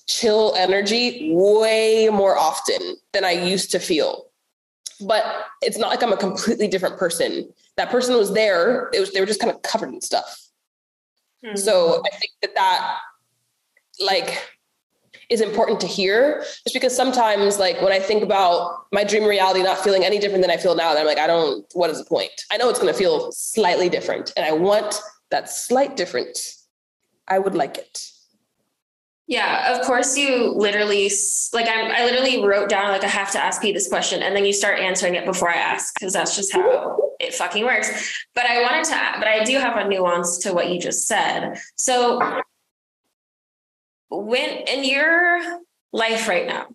[SPEAKER 1] chill energy way more often than I used to feel. But it's not like I'm a completely different person. That person was there. It was they were just kind of covered in stuff. Mm-hmm. So I think that that like is important to hear just because sometimes like when I think about my dream reality not feeling any different than I feel now, I'm like, I don't, what is the point? I know it's going to feel slightly different and I want that slight difference. I would like it.
[SPEAKER 2] Yeah, of course you literally like I'm I literally wrote down like I have to ask you this question and then you start answering it before I ask because that's just how it fucking works. But I wanted to but I do have a nuance to what you just said. So when in your life right now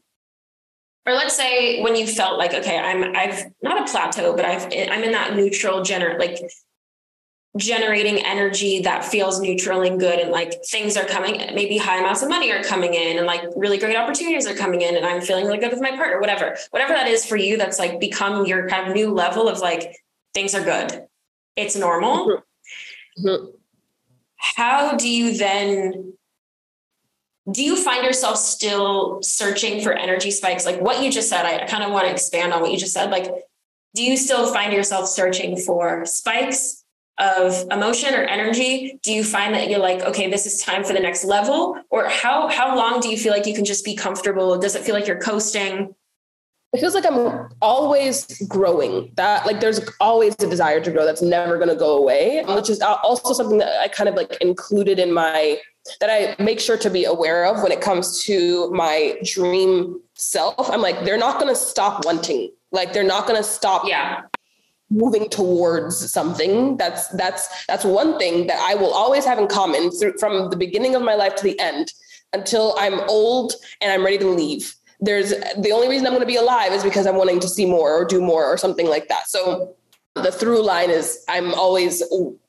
[SPEAKER 2] or let's say when you felt like okay i'm i've not a plateau but i've i'm in that neutral gener like generating energy that feels neutral and good and like things are coming maybe high amounts of money are coming in and like really great opportunities are coming in and i'm feeling really good with my partner whatever whatever that is for you that's like become your kind of new level of like things are good it's normal mm-hmm. mm-hmm. how do you then do you find yourself still searching for energy spikes? Like what you just said i, kind of want to expand on what you just said. Like do you still find yourself searching for spikes of emotion or energy? Do you find that you're like okay this is time for the next level? Or how how long do you feel like you can just be comfortable? Does it feel like you're coasting?
[SPEAKER 1] It feels like I'm always growing. That like there's always a desire to grow that's never going to go away, which is also something that I kind of like included in my that I make sure to be aware of when it comes to my dream self. I'm like, they're not going to stop wanting. Like they're not going to stop.
[SPEAKER 2] Yeah.
[SPEAKER 1] moving towards something that's that's that's one thing that i will always have in common through, from the beginning of my life to the end until i'm old and i'm ready to leave there's the only reason i'm going to be alive is because i'm wanting to see more or do more or something like that so the through line is I'm always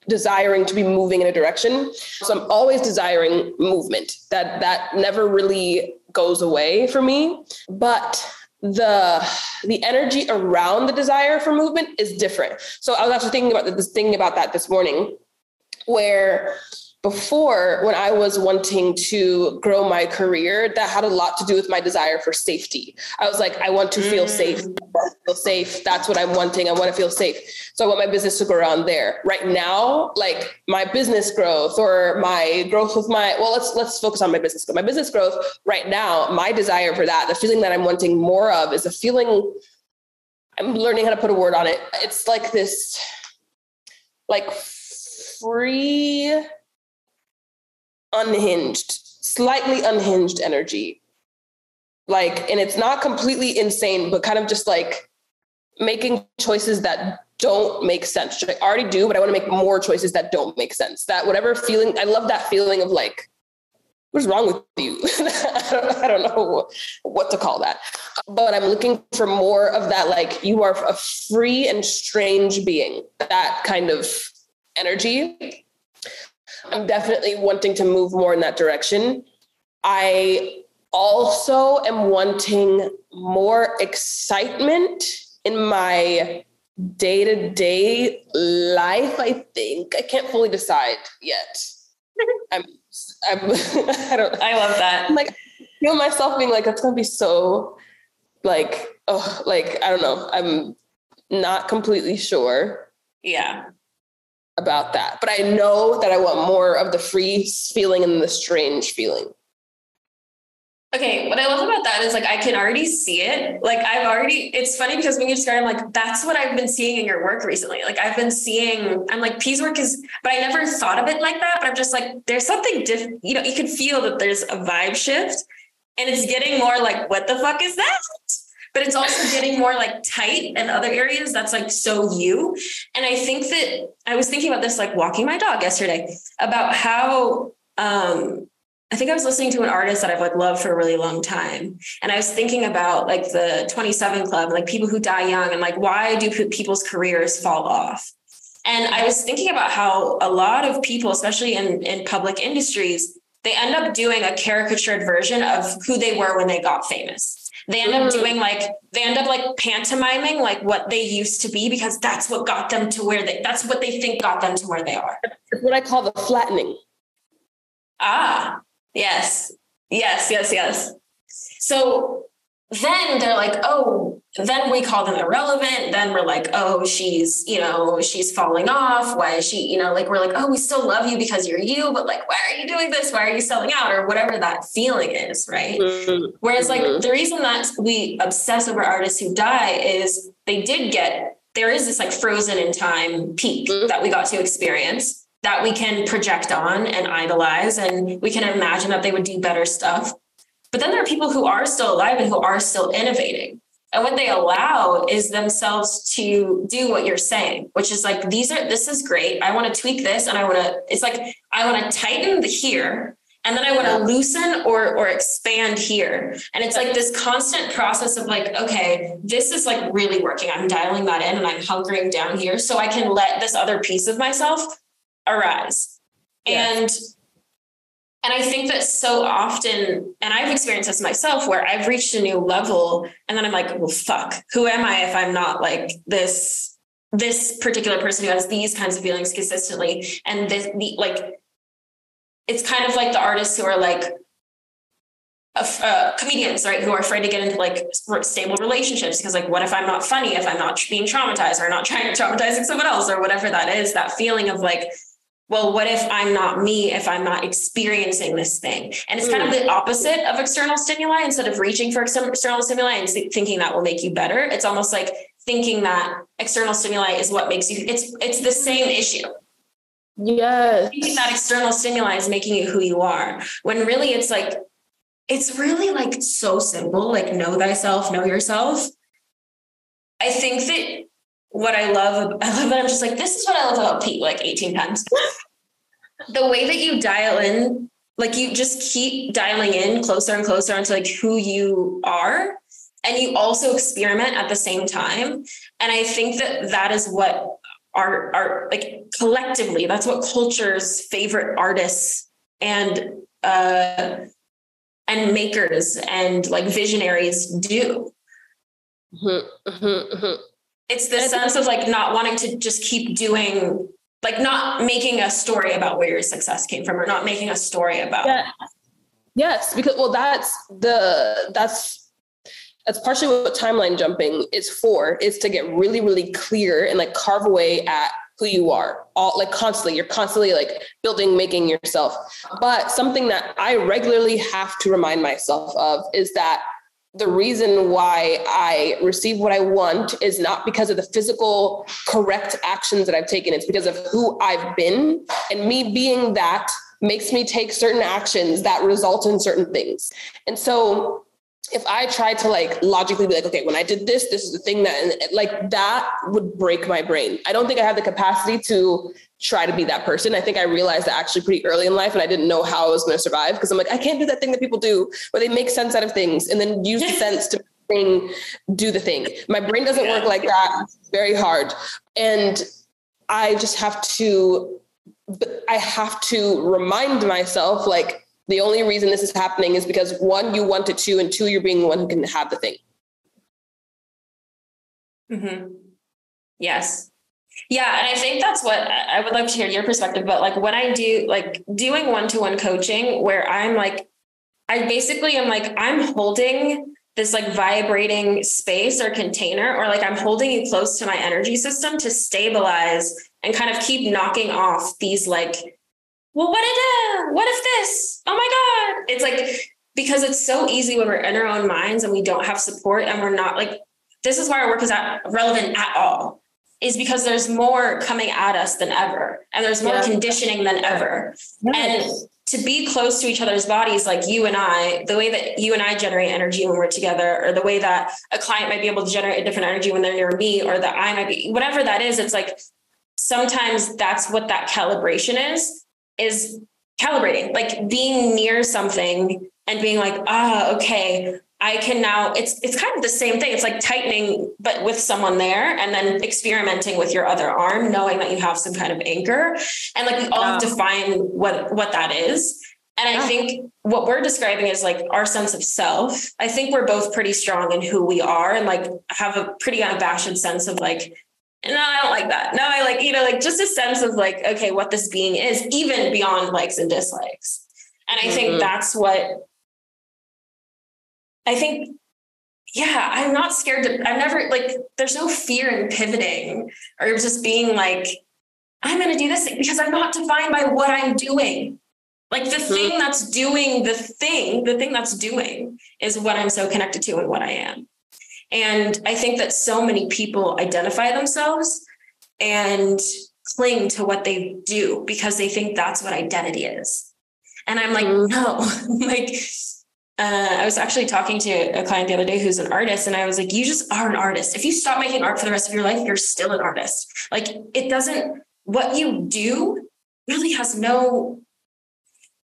[SPEAKER 1] desiring to be moving in a direction. So I'm always desiring movement. That that never really goes away for me. But the the energy around the desire for movement is different. So I was actually thinking about this thinking about that this morning, where before when I was wanting to grow my career, that had a lot to do with my desire for safety. I was like, I want to feel mm. safe. feel safe. That's what I'm wanting. I want to feel safe. So I want my business to go around there. Right now, like my business growth or my growth with my well, let's let's focus on my business. My business growth right now, my desire for that, the feeling that I'm wanting more of is a feeling I'm learning how to put a word on it. It's like this like free unhinged, slightly unhinged energy. Like, and it's not completely insane, but kind of just like making choices that don't make sense. Which I already do, but I want to make more choices that don't make sense. That whatever feeling, I love that feeling of like, what's wrong with you? I, don't, I don't know what to call that. But I'm looking for more of that, like, you are a free and strange being, that kind of energy. I'm definitely wanting to move more in that direction. I also am wanting more excitement in my day to day life. I think I can't fully decide yet. I'm, I'm, I don't,
[SPEAKER 2] I love that.
[SPEAKER 1] I'm like, I feel myself being like, going to be so like, oh, like, I don't know. I'm not completely sure.
[SPEAKER 2] Yeah
[SPEAKER 1] about that. But I know that I want more of the free feeling and the strange feeling.
[SPEAKER 2] Okay, what I love about that is like I can already see it. Like I've already, it's funny because when you describe, I'm like, that's what I've been seeing in your work recently. Like I've been seeing, I'm like, Pea's work is, but I never thought of it like that. But I'm just like, there's something different, you know, you can feel that there's a vibe shift and it's getting more like, what the fuck is that? But it's also getting more like tight in other areas that's like so you. And I think that I was thinking about this like walking my dog yesterday about how um I think I was listening to an artist that I've like loved for a really long time. And I was thinking about like the 27 club, like people who die young and like why do people's careers fall off? And I was thinking about how a lot of people, especially in, in public industries, they end up doing a caricatured version of who they were when they got famous. They end up doing like they end up like pantomiming like what they used to be because that's what got them to where they that's what they think got them to where they are.
[SPEAKER 1] It's what I call the flattening.
[SPEAKER 2] Ah, yes. Yes, yes, yes. So then they're like, oh, then we call them irrelevant. Then we're like, oh, she's, you know, she's falling off. Why is she, you know, like we're like, oh, we still love you because you're you, but like, why are you doing this? Why are you selling out? Or whatever that feeling is, right? Mm-hmm. Whereas, like, mm-hmm. the reason that we obsess over artists who die is they did get, there is this like frozen in time peak mm-hmm. that we got to experience that we can project on and idolize, and we can imagine that they would do better stuff. But then there are people who are still alive and who are still innovating. And what they allow is themselves to do what you're saying, which is like, these are, this is great. I want to tweak this and I want to, it's like, I want to tighten the here and then I want to loosen or or expand here. And it's like this constant process of like, okay, this is like really working. I'm dialing that in and I'm hunkering down here so I can let this other piece of myself arise. And and I think that so often, and I've experienced this myself where I've reached a new level and then I'm like, well, fuck, who am I if I'm not like this, this particular person who has these kinds of feelings consistently? And this, the, like, it's kind of like the artists who are like, uh, comedians, right, who are afraid to get into like stable relationships because, like, what if I'm not funny? If I'm not being traumatized or not trying to traumatizing someone else or whatever that is, that feeling of like, well, what if I'm not me if I'm not experiencing this thing? And it's kind of mm. the opposite of external stimuli. Instead of reaching for external stimuli and thinking that will make you better, it's almost like thinking that external stimuli is what makes you. It's it's the same issue.
[SPEAKER 1] Yes.
[SPEAKER 2] Thinking that external stimuli is making you who you are, when really it's like it's really like so simple. Like know thyself, know yourself. I think that what I love, I love that I'm just like, this is what I love about Pete, like 18 times. the way that you dial in, like you just keep dialing in closer and closer onto like who you are. And you also experiment at the same time. And I think that that is what our, our like collectively, that's what culture's favorite artists and, uh, and makers and like visionaries do. Mm-hmm, mm-hmm, mm-hmm. It's the sense of like not wanting to just keep doing, like not making a story about where your success came from or not making a story about.
[SPEAKER 1] Yeah. Yes, because well, that's the that's that's partially what timeline jumping is for is to get really really clear and like carve away at who you are all like constantly you're constantly like building making yourself but something that i regularly have to remind myself of is that the reason why I receive what I want is not because of the physical correct actions that I've taken. It's because of who I've been. And me being that makes me take certain actions that result in certain things. And so if I tried to like logically be like, okay, when I did this, this is the thing that, like, that would break my brain. I don't think I have the capacity to try to be that person. I think I realized that actually pretty early in life, and I didn't know how I was going to survive because I'm like, I can't do that thing that people do where they make sense out of things and then use the sense to thing, do the thing. My brain doesn't work like that. It's very hard. And I just have to, I have to remind myself like, the only reason this is happening is because one, you want it to, and two, you're being the one who can have the thing.
[SPEAKER 2] Mm-hmm. Yes. Yeah, and I think that's what I would like to hear your perspective. But like when I do like doing one to one coaching, where I'm like, I basically am like, I'm holding this like vibrating space or container, or like I'm holding you close to my energy system to stabilize and kind of keep knocking off these like, well, what if, what if this? Oh my God. It's like, because it's so easy when we're in our own minds and we don't have support and we're not like, this is why our work is not relevant at all is because there's more coming at us than ever and there's more yeah. conditioning than ever yes. and to be close to each other's bodies like you and i the way that you and i generate energy when we're together or the way that a client might be able to generate a different energy when they're near me or that i might be whatever that is it's like sometimes that's what that calibration is is calibrating like being near something and being like ah okay I can now it's it's kind of the same thing. It's like tightening, but with someone there, and then experimenting with your other arm, knowing that you have some kind of anchor. And like we all yeah. define what what that is. And I think what we're describing is like our sense of self. I think we're both pretty strong in who we are and like have a pretty unabashed sense of like, no, I don't like that. No, I like, you know, like just a sense of like, okay, what this being is, even beyond likes and dislikes. And I mm-hmm. think that's what I think, yeah, I'm not scared to, I'm never like, there's no fear in pivoting or just being like, I'm going to do this because I'm not defined by what I'm doing. Like the mm-hmm. thing that's doing the thing, the thing that's doing is what I'm so connected to and what I am. And I think that so many people identify themselves and cling to what they do because they think that's what identity is. And I'm like, mm-hmm. no, like, uh, I was actually talking to a client the other day who's an artist, and I was like, you just are an artist. If you stop making art for the rest of your life, you're still an artist. Like, it doesn't, what you do really has no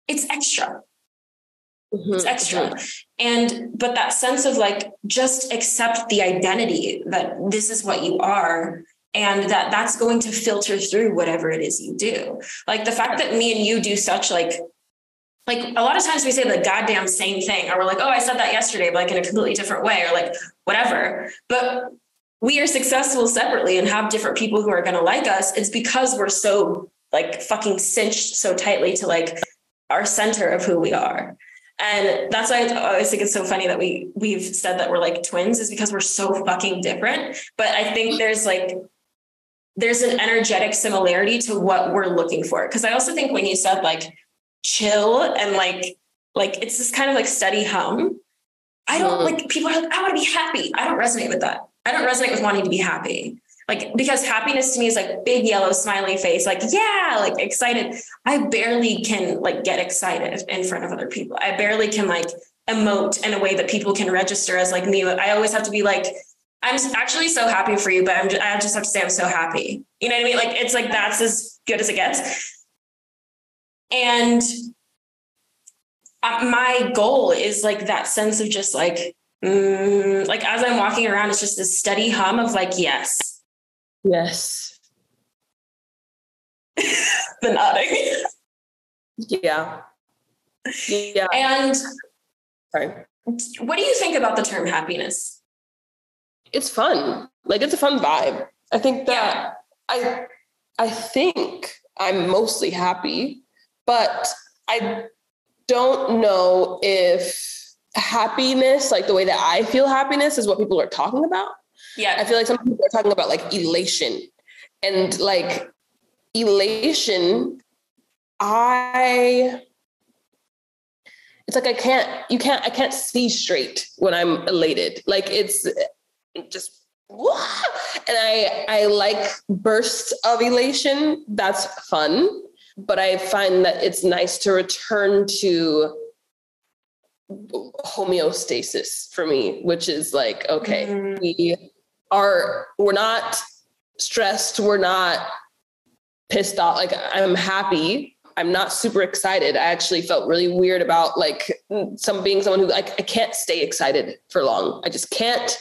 [SPEAKER 2] it's extra. Mm-hmm, it's extra. Mm-hmm. And, but that sense of like, just accept the identity that this is what you are and that that's going to filter through whatever it is you do. Like the fact that me and you do such like, like a lot of times we say the goddamn same thing, or we're like, oh, I said that yesterday, but like in a completely different way, or like whatever. But we are successful separately and have different people who are going to like us. It's because we're so like fucking cinched so tightly to like our center of who we are. And that's why I always think it's so funny that we we've said that we're like twins is because we're so fucking different. But I think there's like there's an energetic similarity to what we're looking for. Cause I also think when you said like chill and like like it's this kind of like steady hum. I don't mm. like people are like, I want to be happy. I don't resonate with that. I don't resonate with wanting to be happy like because happiness to me is like big yellow smiley face like yeah like excited. I barely can like get excited in front of other people. I barely can like emote in a way that people can register as like me. I always have to be like i'm actually so happy for you but i'm just, i just have to say i'm so happy. You know what i mean? Like it's like that's as good as it gets. And uh, my goal is like that sense of just like mm, like as i'm walking around it's just this steady hum of like yes
[SPEAKER 1] Yes.
[SPEAKER 2] the nodding.
[SPEAKER 1] Yeah. Yeah.
[SPEAKER 2] And
[SPEAKER 1] sorry.
[SPEAKER 2] What do you think about the term happiness?
[SPEAKER 1] It's fun. Like it's a fun vibe. I think that yeah. I I think I'm mostly happy, but I don't know if happiness, like the way that I feel happiness, is what people are talking about.
[SPEAKER 2] Yeah.
[SPEAKER 1] I feel like some people are talking about like elation and like elation. I, it's like I can't, you can't, I can't see straight when I'm elated. Like it's just, and I, I like bursts of elation. That's fun. But I find that it's nice to return to homeostasis for me, which is like, okay, mm-hmm. we are we're not stressed, we're not pissed off. Like I'm happy. I'm not super excited. I actually felt really weird about like some being someone who like I can't stay excited for long. I just can't.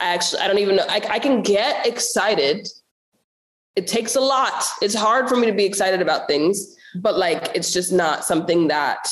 [SPEAKER 1] I actually I don't even know. I, I can get excited. It takes a lot. It's hard for me to be excited about things, but like it's just not something that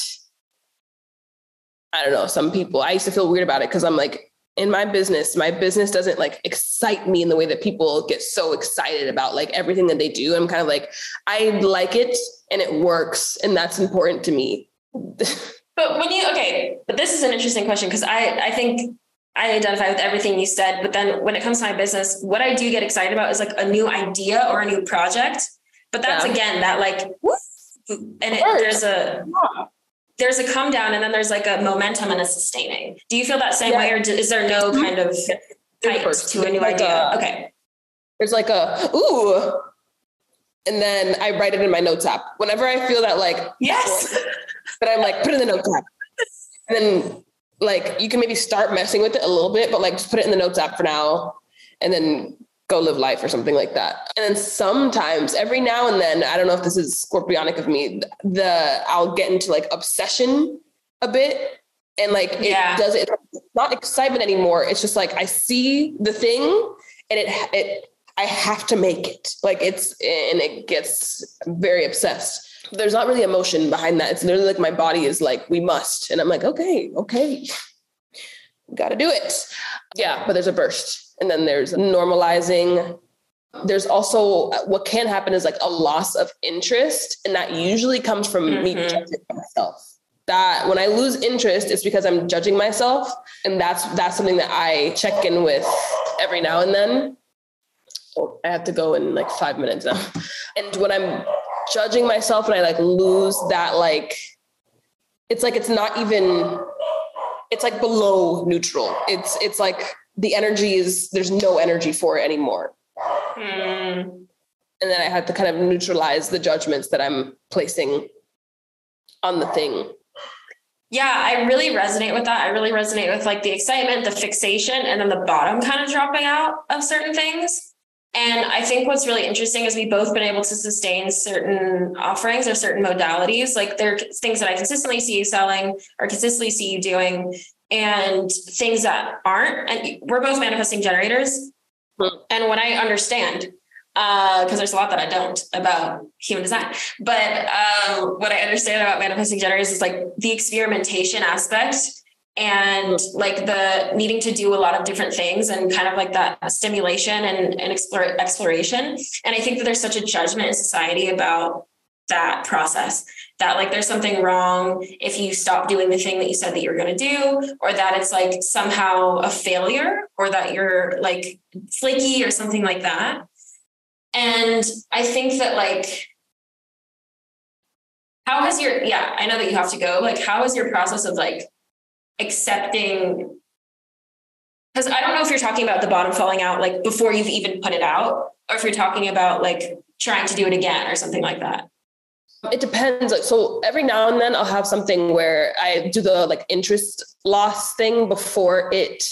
[SPEAKER 1] I don't know. Some people I used to feel weird about it because I'm like in my business, my business doesn't like excite me in the way that people get so excited about like everything that they do. I'm kind of like, I like it and it works, and that's important to me.
[SPEAKER 2] but when you okay, but this is an interesting question because I I think I identify with everything you said, but then when it comes to my business, what I do get excited about is like a new idea or a new project. But that's yeah. again that like, and it, there's a there's a come down and then there's like a momentum and a sustaining. Do you feel that same yeah. way, or is there no mm-hmm. kind of height to a new like idea? A, okay.
[SPEAKER 1] There's like a ooh, and then I write it in my notes app. Whenever I feel that like
[SPEAKER 2] yes,
[SPEAKER 1] but I'm like put in the notes app, and then like you can maybe start messing with it a little bit, but like just put it in the notes app for now, and then go live life or something like that. And then sometimes, every now and then, I don't know if this is scorpionic of me, the I'll get into like obsession a bit. And like it yeah. does it not excitement anymore. It's just like I see the thing and it it I have to make it. Like it's and it gets very obsessed. there's not really emotion behind that. It's literally like my body is like, we must. And I'm like, okay, okay, gotta do it. Yeah, but there's a burst. And then there's normalizing. There's also what can happen is like a loss of interest. And that usually comes from mm-hmm. me judging myself. That when I lose interest, it's because I'm judging myself. And that's that's something that I check in with every now and then. Oh, I have to go in like five minutes now. And when I'm judging myself and I like lose that like it's like it's not even it's like below neutral. It's it's like the energy is there's no energy for it anymore. Hmm. And then I had to kind of neutralize the judgments that I'm placing on the thing.
[SPEAKER 2] Yeah, I really resonate with that. I really resonate with like the excitement, the fixation, and then the bottom kind of dropping out of certain things. And I think what's really interesting is we've both been able to sustain certain offerings or certain modalities. Like there are things that I consistently see you selling or consistently see you doing, and things that aren't. And we're both manifesting generators. And what I understand, because uh, there's a lot that I don't about human design, but um, what I understand about manifesting generators is like the experimentation aspect and like the needing to do a lot of different things and kind of like that stimulation and, and explore, exploration. And I think that there's such a judgment in society about that process that like there's something wrong if you stop doing the thing that you said that you're going to do or that it's like somehow a failure or that you're like flaky or something like that and i think that like how has your yeah i know that you have to go like how is your process of like accepting because I don't know if you're talking about the bottom falling out like before you've even put it out, or if you're talking about like trying to do it again or something like that.
[SPEAKER 1] It depends. So every now and then I'll have something where I do the like interest loss thing before it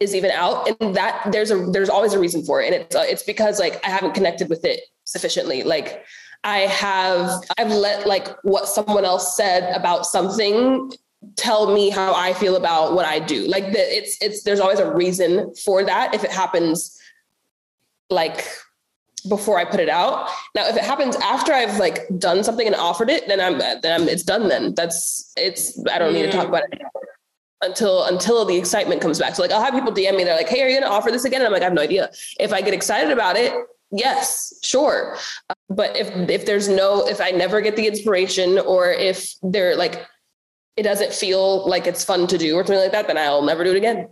[SPEAKER 1] is even out. And that there's a there's always a reason for it. And it's uh, it's because like I haven't connected with it sufficiently. Like I have I've let like what someone else said about something tell me how I feel about what I do. Like the, it's it's there's always a reason for that if it happens like before I put it out. Now if it happens after I've like done something and offered it, then I'm then I'm it's done then. That's it's I don't mm. need to talk mm. about it until until the excitement comes back. So like I'll have people DM me they're like, "Hey, are you going to offer this again?" And I'm like, "I have no idea." If I get excited about it, yes, sure. But if if there's no if I never get the inspiration or if they're like it doesn't feel like it's fun to do or something like that, then I'll never do it again.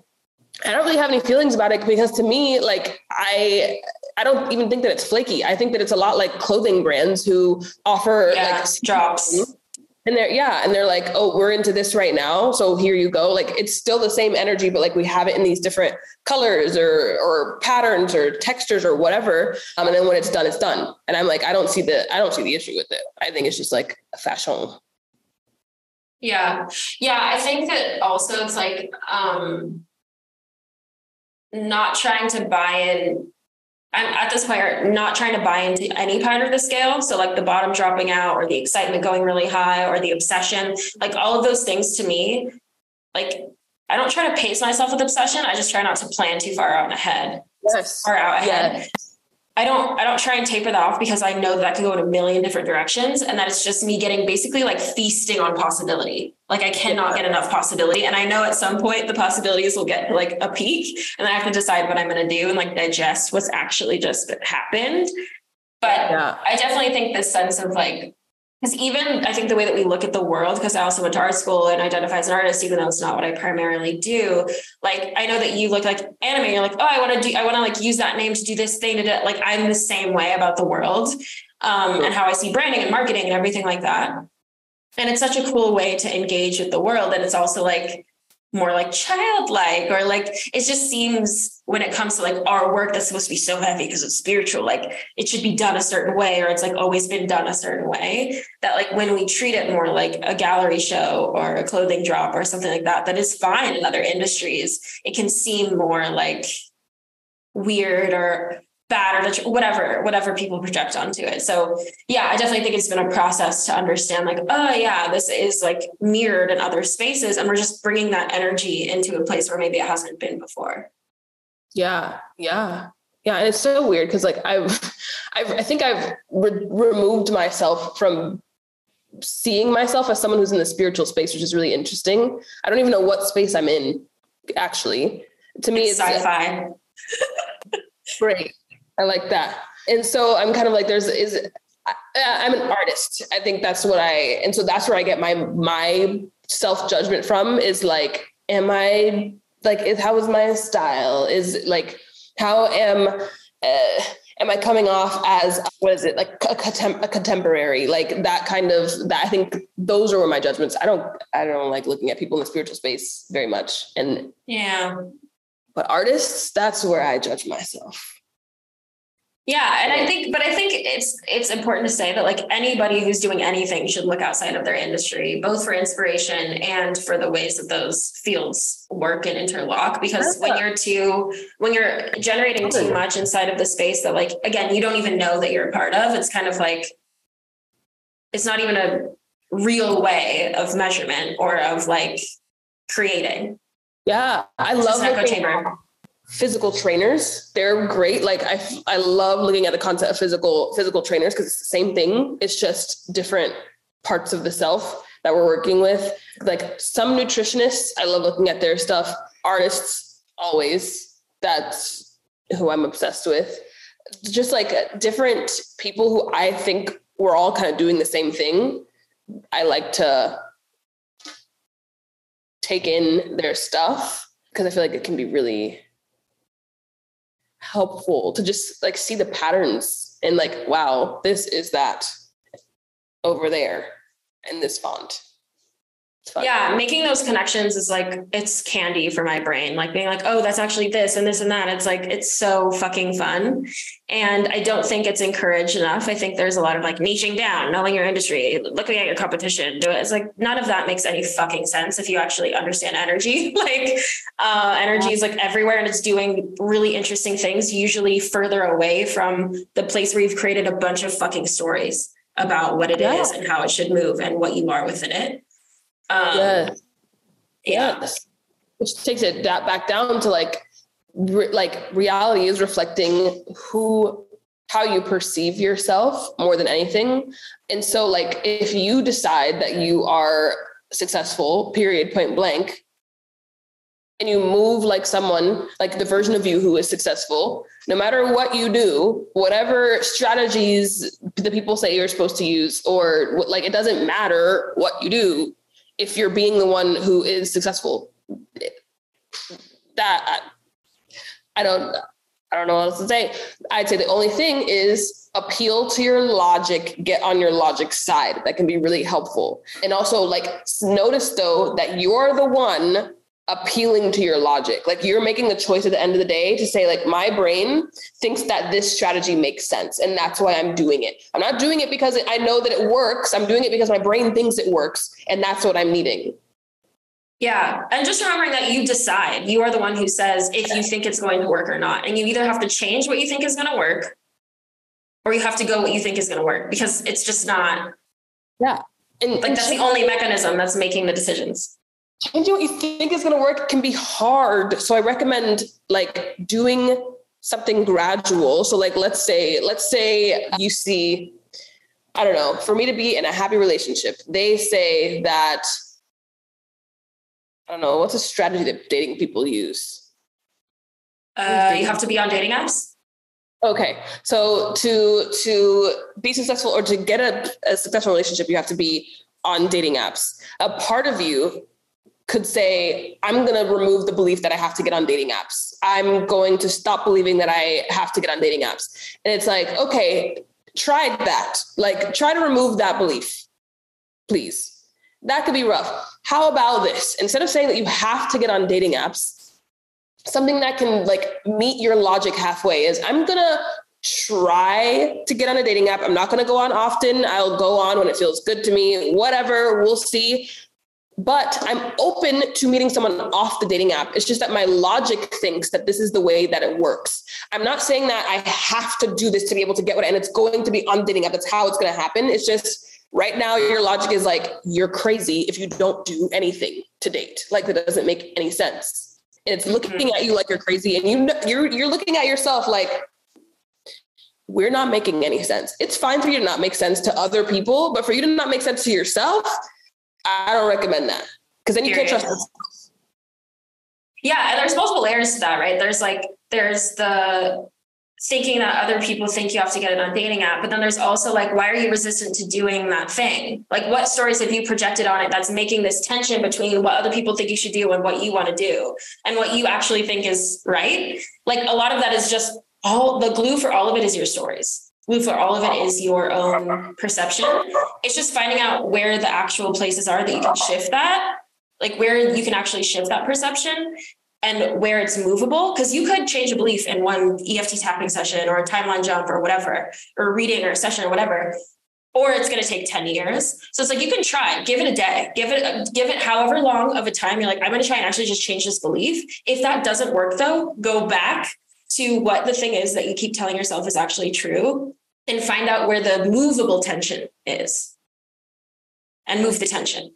[SPEAKER 1] I don't really have any feelings about it because to me, like I I don't even think that it's flaky. I think that it's a lot like clothing brands who offer
[SPEAKER 2] yeah, like drops.
[SPEAKER 1] And they're yeah, and they're like, oh, we're into this right now. So here you go. Like it's still the same energy, but like we have it in these different colors or or patterns or textures or whatever. Um, and then when it's done, it's done. And I'm like, I don't see the I don't see the issue with it. I think it's just like a fashion.
[SPEAKER 2] Yeah. Yeah. I think that also it's like um not trying to buy in. I'm at this point not trying to buy into any part of the scale. So like the bottom dropping out or the excitement going really high or the obsession, like all of those things to me, like I don't try to pace myself with obsession. I just try not to plan too far out ahead.
[SPEAKER 1] Yes.
[SPEAKER 2] Far out ahead. Yes. I don't I don't try and taper that off because I know that, that could go in a million different directions and that it's just me getting basically like feasting on possibility. Like I cannot get enough possibility and I know at some point the possibilities will get like a peak and then I have to decide what I'm going to do and like digest what's actually just happened. But yeah. I definitely think this sense of like because even I think the way that we look at the world, because I also went to art school and identify as an artist, even though it's not what I primarily do. Like I know that you look like anime. You're like, oh, I want to do, I want to like use that name to do this thing. To do. Like I'm the same way about the world um, and how I see branding and marketing and everything like that. And it's such a cool way to engage with the world. And it's also like more like childlike or like it just seems when it comes to like our work that's supposed to be so heavy because it's spiritual like it should be done a certain way or it's like always been done a certain way that like when we treat it more like a gallery show or a clothing drop or something like that that is fine in other industries. It can seem more like weird or bad or the, whatever whatever people project onto it so yeah i definitely think it's been a process to understand like oh yeah this is like mirrored in other spaces and we're just bringing that energy into a place where maybe it hasn't been before
[SPEAKER 1] yeah yeah yeah and it's so weird because like i've, I've i think i've re- removed myself from seeing myself as someone who's in the spiritual space, which is really interesting. I don't even know what space I'm in actually. To me,
[SPEAKER 2] it's, it's sci-fi.
[SPEAKER 1] great. I like that. And so I'm kind of like, there's is I, I'm an artist. I think that's what I, and so that's where I get my my self judgment from. Is like, am I like, is how is my style? Is like, how am uh, am I coming off as what is it like a, contem- a, contemporary like that kind of that I think those are where my judgments I don't I don't like looking at people in the spiritual space very much and
[SPEAKER 2] yeah
[SPEAKER 1] but artists that's where I judge myself
[SPEAKER 2] yeah, and I think, but I think it's it's important to say that like anybody who's doing anything should look outside of their industry, both for inspiration and for the ways that those fields work and interlock. Because when you're too, when you're generating too much inside of the space that like again you don't even know that you're a part of, it's kind of like it's not even a real way of measurement or of like creating.
[SPEAKER 1] Yeah, I love echo chamber physical trainers. They're great. Like i i love looking at the concept of physical physical trainers because it's the same thing. It's just different parts of the self that we're working with. Like some nutritionists i love looking at their stuff. Artists always. That's who i'm obsessed with. Just like different people who i think we're all kind of doing the same thing i like to take in their stuff because i feel like it can be really helpful to just like see the patterns and like, wow, this is that over there in this font
[SPEAKER 2] yeah making those connections is like it's candy for my brain. Like being like oh that's actually this and this and that. It's like it's so fucking fun. And i don't think it's encouraged enough. I think there's a lot of like niching down knowing your industry looking at your competition do it. It's like none of that makes any fucking sense if you actually understand energy. Like uh, energy is like everywhere and it's doing really interesting things usually further away from the place where you've created a bunch of fucking stories about what it yeah. is and how it should move and what you are within it um.
[SPEAKER 1] Yeah. Yes. Which takes it back down to like, re- like reality is reflecting who, how you perceive yourself more than anything. And so, like, if you decide that you are successful, period, point blank, and you move like someone, like the version of you who is successful, no matter what you do, whatever strategies the people say you're supposed to use, or like it doesn't matter what you do, if you're being the one who is successful that I don't I don't know what else to say. I'd say the only thing is appeal to your logic, get on your logic side. That can be really helpful. And also like notice though that you're the one appealing to your logic. Like you're making the choice at the end of the day to say, like, my brain thinks that this strategy makes sense. And that's why I'm doing it. I'm not doing it because I know that it works. I'm doing it because my brain thinks it works. And that's what I'm needing.
[SPEAKER 2] Yeah. And just remembering that you decide, you are the one who says if you think it's going to work or not. And you either have to change what you think is going to work or you have to go what you think is going to work because it's just not.
[SPEAKER 1] Yeah.
[SPEAKER 2] And like and that's the only mechanism that's making the decisions
[SPEAKER 1] changing what you think is going to work can be hard. So I recommend like doing something gradual. So like let's say let's say you see I don't know, for me to be in a happy relationship, they say that I don't know, what's a strategy that dating people use?
[SPEAKER 2] Uh, you have to be on dating apps.
[SPEAKER 1] Okay, so to to be successful or to get a, a successful relationship, you have to be on dating apps. A part of you could say, I'm going to remove the belief that I have to get on dating apps. I'm going to stop believing that I have to get on dating apps. And it's like, okay, try that. Like, try to remove that belief, please. That could be rough. How about this? Instead of saying that you have to get on dating apps, something that can like meet your logic halfway is I'm going to try to get on a dating app. I'm not going to go on often. I'll go on when it feels good to me, whatever, we'll see but I'm open to meeting someone off the dating app. It's just that my logic thinks that this is the way that it works. I'm not saying that I have to do this to be able to get what, and it's going to be on the dating app. That's how it's going to happen. It's just right now your logic is like you're crazy if you don't do anything to date. Like that doesn't make any sense. And it's looking mm-hmm. at you like you're crazy, and you you're you're looking at yourself like we're not making any sense. It's fine for you to not make sense to other people, but for you to not make sense to yourself, I don't recommend that because then you can't trust yourself.
[SPEAKER 2] Yeah, and there's multiple layers to that, right? There's like there's the thinking that other people think you have to get it on dating app, but then there's also like why are you resistant to doing that thing? Like what stories have you projected on it that's making this tension between what other people think you should do and what you want to do and what you actually think is right? Like a lot of that is just all the glue for all of it is your stories. Glue for all of it is your own uh-huh. perception. It's just finding out where the actual places are that you can shift that, like where you can actually shift that perception and where it's movable. Because you could change a belief in one EFT tapping session or a timeline jump or whatever, or reading or a session or whatever. Or it's going to take 10 years. So it's like you can try, give it a day, give it, give it however long of a time. You're like, I'm going to try and actually just change this belief. If that doesn't work though, go back to what the thing is that you keep telling yourself is actually true and find out where the movable tension is and move the tension.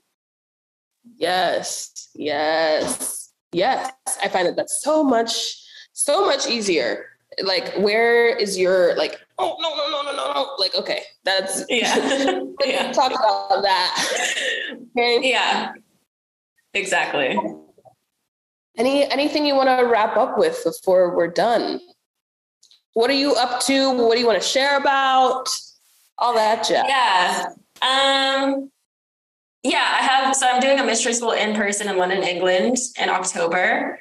[SPEAKER 1] Yes, yes, yes. I find that that's so much, so much easier. Like, where is your like? Oh no, no, no, no, no, no! Like, okay, that's
[SPEAKER 2] yeah. yeah.
[SPEAKER 1] Talk about that.
[SPEAKER 2] Okay. Yeah. Exactly.
[SPEAKER 1] Any anything you want to wrap up with before we're done? What are you up to? What do you want to share about? All that jazz.
[SPEAKER 2] Yeah. Um yeah, I have so I'm doing a mystery school in person in London, England in October.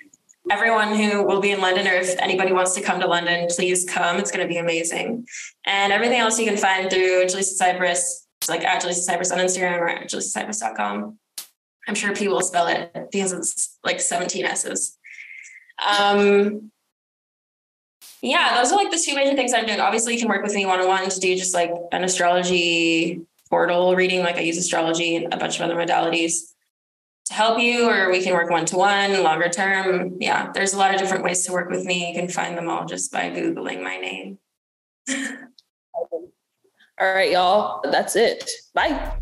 [SPEAKER 2] Everyone who will be in London, or if anybody wants to come to London, please come. It's going to be amazing. And everything else you can find through Jaliessa Sipress, like at Jaliessa Sipress on Instagram or at jaliessasipress.com. I'm sure Pea will spell it because it's like 17 S's. Um, yeah, those are like the two major things I'm doing. Obviously, you can work with me one on one to do just like an astrology portal reading. Like I use astrology and a bunch of other modalities to help you, or we can work one to one, longer term. Yeah, there's a lot of different ways to work with me. You can find them all just by Googling my name.
[SPEAKER 1] all right, y'all. That's it. Bye.